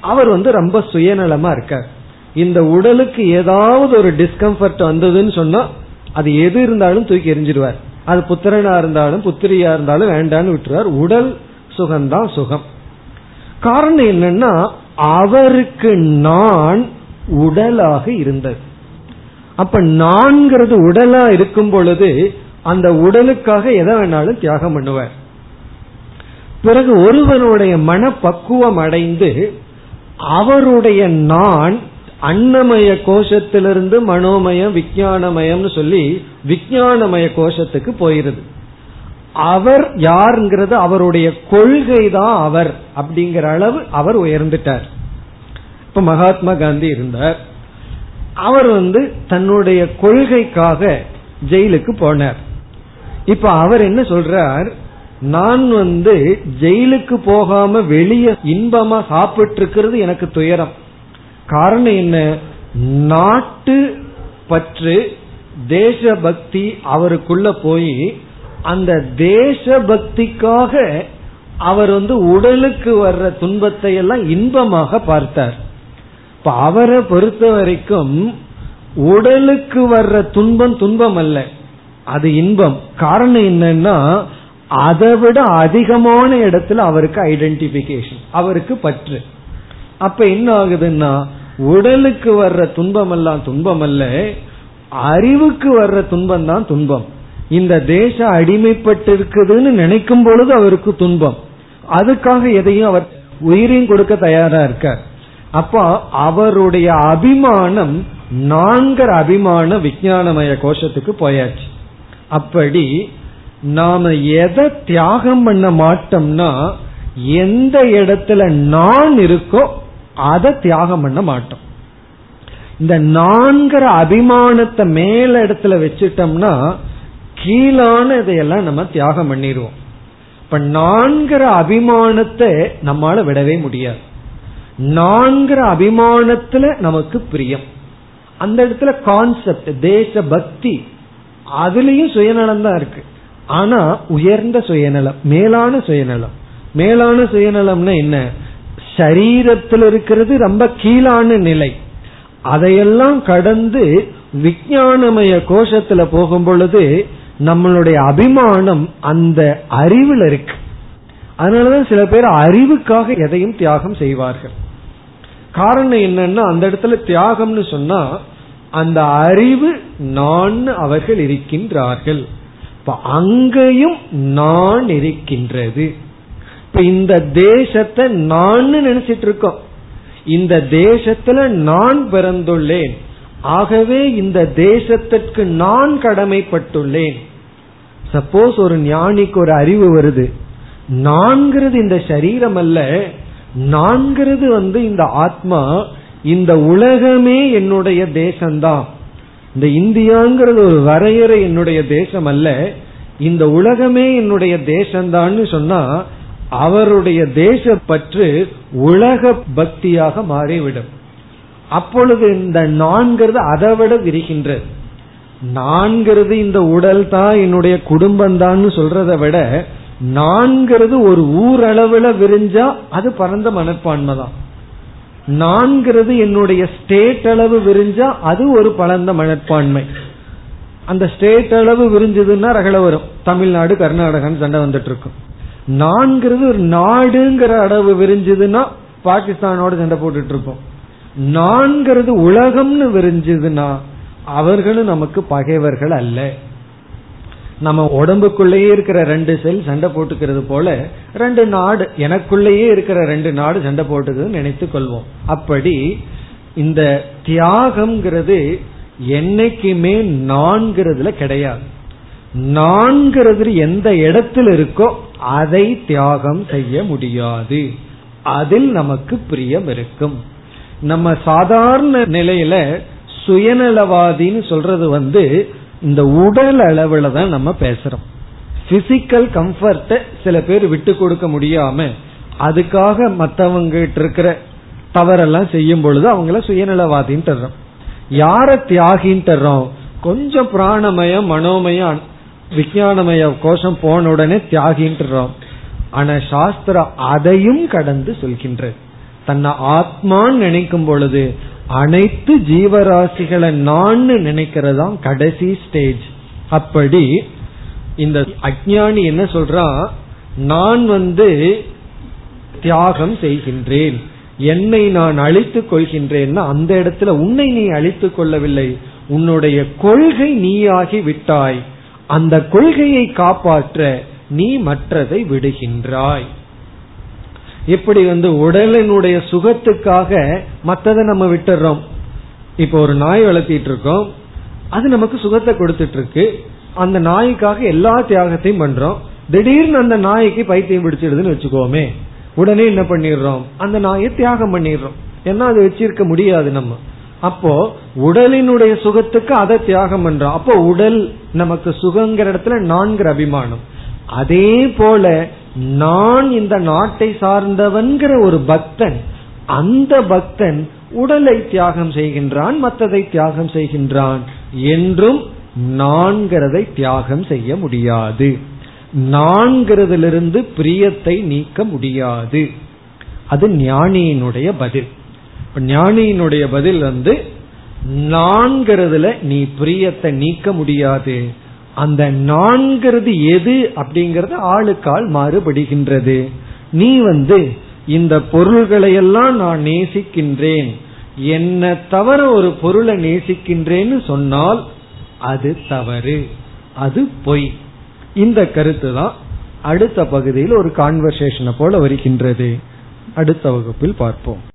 அவர் வந்து ரொம்ப சுயநலமா இருக்கார். இந்த உடலுக்கு ஏதாவது ஒரு டிஸ்கம்ஃபர்ட் வந்ததுன்னு சொன்னா அது எது இருந்தாலும் தூக்கி எரிஞ்சிருவார் அது புத்திரனா இருந்தாலும் புத்திரியா இருந்தாலும் வேண்டான்னு விட்டுறார். உடல் சுகம்தான் சுகம். காரணம் என்னன்னா அவருக்கு நான் உடலாக இருந்தது. அப்ப நான்கிறது உடலா இருக்கும் பொழுது அந்த உடலுக்காக எதை வேணாலும் தியாகம் பண்ணுவார். பிறகு ஒருவனுடைய மனப்பக்குவம் அடைந்து அவருடைய நான் அன்னமய கோஷத்திலிருந்து மனோமயம் விஜயானமயம்னு சொல்லி விஜயானமய கோஷத்துக்கு போயிருது. அவர் யாருங்கிறது அவருடைய கொள்கை தான் அவர் அப்படிங்கிற அளவு அவர் உயர்ந்துட்டார். இப்ப மகாத்மா காந்தி இருந்தார். அவர் வந்து தன்னுடைய கொள்கைக்காக ஜெயிலுக்கு போனார். இப்ப அவர் என்ன சொல்றார்? நான் வந்து ஜெயிலுக்கு போகாம வெளியே இன்பமா சாப்பிட்டு இருக்கிறது எனக்கு துயரம். காரணம் என்ன? நாட்டு பற்று தேசபக்தி அவருக்குள்ள போய் அந்த தேசபக்திக்காக அவர் வந்து உடலுக்கு வர்ற துன்பத்தை எல்லாம் இன்பமாக பார்த்தார். இப்ப அவரை பொறுத்த வரைக்கும் உடலுக்கு வர்ற துன்பம் துன்பம் அல்ல அது இன்பம். காரணம் என்னன்னா அதை விட அதிகமான இடத்துல அவருக்கு ஐடென்டிபிகேஷன் அவருக்கு பற்று. அப்ப என்ன ஆகுதுன்னா உடலுக்கு வர்ற துன்பம் எல்லாம் துன்பம் அல்ல அறிவுக்கு வர்ற துன்பம் தான் துன்பம். இந்த தேசம் அடிமைப்பட்டிருக்குதுன்னு நினைக்கும் பொழுது அவருக்கு துன்பம். அதுக்காக எதையும் அவர் உயிரையும் கொடுக்க தயாரா இருக்கார். அப்போ அவருடைய அபிமானம் நான்கர் அபிமான விஜயானமய கோஷத்துக்கு போயாச்சு. அப்படி நாம எதை தியாகம் பண்ண மாட்டோம்னா எந்த இடத்துல நான் இருக்கோ அதை தியாகம் பண்ண மாட்டோம். இந்த நான்கிற அபிமானத்தை மேல இடத்துல வச்சுட்டோம்னா கீழான இதையெல்லாம் நம்ம தியாகம் பண்ணிடுவோம். இப்ப நான்கிற அபிமானத்தை நம்மால விடவே முடியாது. நான்கிற அபிமானத்துல நமக்கு பிரியம். அந்த இடத்துல கான்செப்ட் தேச பக்தி அதுலயும் சுயநலம் தான் இருக்கு. ஆனா உயர்ந்த சுயநலம் மேலான சுயநலம். மேலான சுயநலம்னா என்ன? சரீரத்தில் இருக்கிறது ரொம்ப கீழான நிலை. அதையெல்லாம் கடந்து விஞ்ஞானமய கோஷத்துல போகும் பொழுது நம்மளுடைய அபிமானம் அந்த அறிவில் இருக்கு. அதனாலதான் சில பேர் அறிவுக்காக எதையும் தியாகம் செய்வார்கள். காரணம் என்னன்னா அந்த இடத்துல தியாகம்னு சொன்னா அந்த அறிவு நான் அவர்கள் இருக்கின்றார்கள். இப்ப அங்கேயும் நான் இருக்கின்றது. இப்ப இந்த தேசத்தை நான் நினைச்சிட்டு இருக்கோம் இந்த தேசத்துல நான் பிறந்துள்ளேன். ஆகவே இந்த தேசத்திற்கு நான் கடமைப்பட்டுள்ளேன். சப்போஸ் ஒரு ஞானிக்கு ஒரு அறிவு வருது. நான்கிறது இந்த சரீரம் அல்ல. நான்கிறது வந்து இந்த ஆத்மா இந்த உலகமே என்னுடைய தேசம்தான். இந்த இந்தியாங்கிறது ஒரு வரையறை என்னுடைய தேசம் அல்ல. இந்த உலகமே என்னுடைய தேசம்தான்னு சொன்னா அவருடைய தேச பற்று உலக பக்தியாக மாறிவிடும். அப்பொழுது இந்த நான்கிறது அதை விட விரிகின்றது. நான்கிறது இந்த உடல் தான் என்னுடைய குடும்பம் தான் சொல்றதை விட நான்கிறது ஒரு ஊரளவுல விரிஞ்சா அது பரந்த மனப்பான்மை தான். நான்கிறது என்னுடைய ஸ்டேட் அளவு விரிஞ்சா அது ஒரு பரந்த மனப்பான்மை. அந்த ஸ்டேட் அளவு விரிஞ்சதுன்னா ரகல வரும். தமிழ்நாடு கர்நாடகான்னு சண்டை வந்துட்டு இருக்கும். நான்கிறது ஒரு நாடுங்கிற அளவு விரிஞ்சதுன்னா பாகிஸ்தானோட சண்டை போட்டுட்டு இருப்போம் நான்கிறது உலகம்னு விரிஞ்சதுன்னா அவர்களும் நமக்கு பகைவர்கள் அல்ல. நம்ம உடம்புக்குள்ளேயே இருக்கிற ரெண்டு செல் சண்டை போட்டுக்கிறது போல ரெண்டு நாடு எனக்குள்ளேயே இருக்கிற ரெண்டு நாடு சண்டை போட்டுக்குதுன்னு நினைத்து கொள்வோம். அப்படி இந்த தியாகம்ங்கிறது என்னைக்குமே நான்கிறதுல கிடையாது. நான்கிறது எந்த இடத்துல இருக்கோ அதை தியாகம் செய்ய முடியாது. அதில் நமக்கு பிரியம் இருக்கும். நம்ம சாதாரண நிலையில சுயநலவாதின்னு சொல்றது வந்து இந்த உடல் அளவுல தான் நம்ம பேசுறோம். பிசிக்கல் கம்ஃபர்ட்ட சில பேர் விட்டு கொடுக்க முடியாம அதுக்காக மத்தவங்க இருக்கிற தவறெல்லாம் செய்யும் பொழுது அவங்கள சுயநலவாதின்னு யார தியாகின்னு கொஞ்சம் பிராணமயம் மனோமயம் விஞ்ஞானமய கோஷம் போன உடனே தியாகின்றோம் ஆனா சாஸ்திரம் அதையும் கடந்து சொல்கின்றது தன்னை ஆத்மான்னு நினைக்கும் பொழுது அனைத்து ஜீவராசிகளை நான் நினைக்கிறதா கடைசி ஸ்டேஜ் அப்படி இந்த அஜானி என்ன சொல்றான் நான் வந்து தியாகம் செய்கின்றேன். என்னை நான் அழித்துக் கொள்கின்றேன்னா அந்த இடத்துல உன்னை நீ அழித்துக் கொள்ளவில்லை. உன்னுடைய கொள்கை நீயாகி விட்டாய். அந்த கொள்கையை காப்பாற்ற நீ மற்றதை விடுகின்றாய். இப்படி வந்து உடலினுடைய சுகத்துக்காக மற்றதை நம்ம விட்டுறோம். இப்போ ஒரு நாய் வளர்த்திட்டு இருக்கோம். அது நமக்கு சுகத்தை கொடுத்துட்டு இருக்கு. அந்த நாய்க்காக எல்லா தியாகத்தையும் பண்றோம். திடீர்னு அந்த நாய்க்கு பைத்தியம் பிடிச்சிடுதுன்னு வச்சுக்கோமே. உடனே என்ன பண்ணிடுறோம்? அந்த நாயை தியாகம் பண்ணிடுறோம். ஏன்னா அது வச்சிருக்க முடியாது நம்ம. அப்போ உடலினுடைய சுகத்துக்கு அதை தியாகம் பண்றோம். அப்போ உடல் நமக்கு சுகங்கிற இடத்துல நான்கிற அபிமானம். அதே போல நான் இந்த நாட்டை சார்ந்தவன்கிற ஒரு பக்தன் அந்த பக்தன் உடலை தியாகம் செய்கின்றான் மற்றதை தியாகம் செய்கின்றான் என்றும் நான்கிறதை தியாகம் செய்ய முடியாது. நான்கிறதிலிருந்து பிரியத்தை நீக்க முடியாது. அது ஞானியினுடைய பதில். ஞானியினுடைய பதில் வந்து நான்கிறதுல நீ பிரியத்தை நீக்க முடியாது. அந்த நான்கிறது எது அப்படிங்கறது ஆளுக்கால் மாறுபடுகின்றது. நீ வந்து இந்த பொருள்களையெல்லாம் நான் நேசிக்கின்றேன். என்ன தவிர ஒரு பொருளை நேசிக்கின்றேன்னு சொன்னால் அது தவறு. அது பொய். இந்த கருத்து தான் அடுத்த பகுதியில் ஒரு கான்வர்சேஷனை போல வருகின்றது. அடுத்த வகுப்பில் பார்ப்போம்.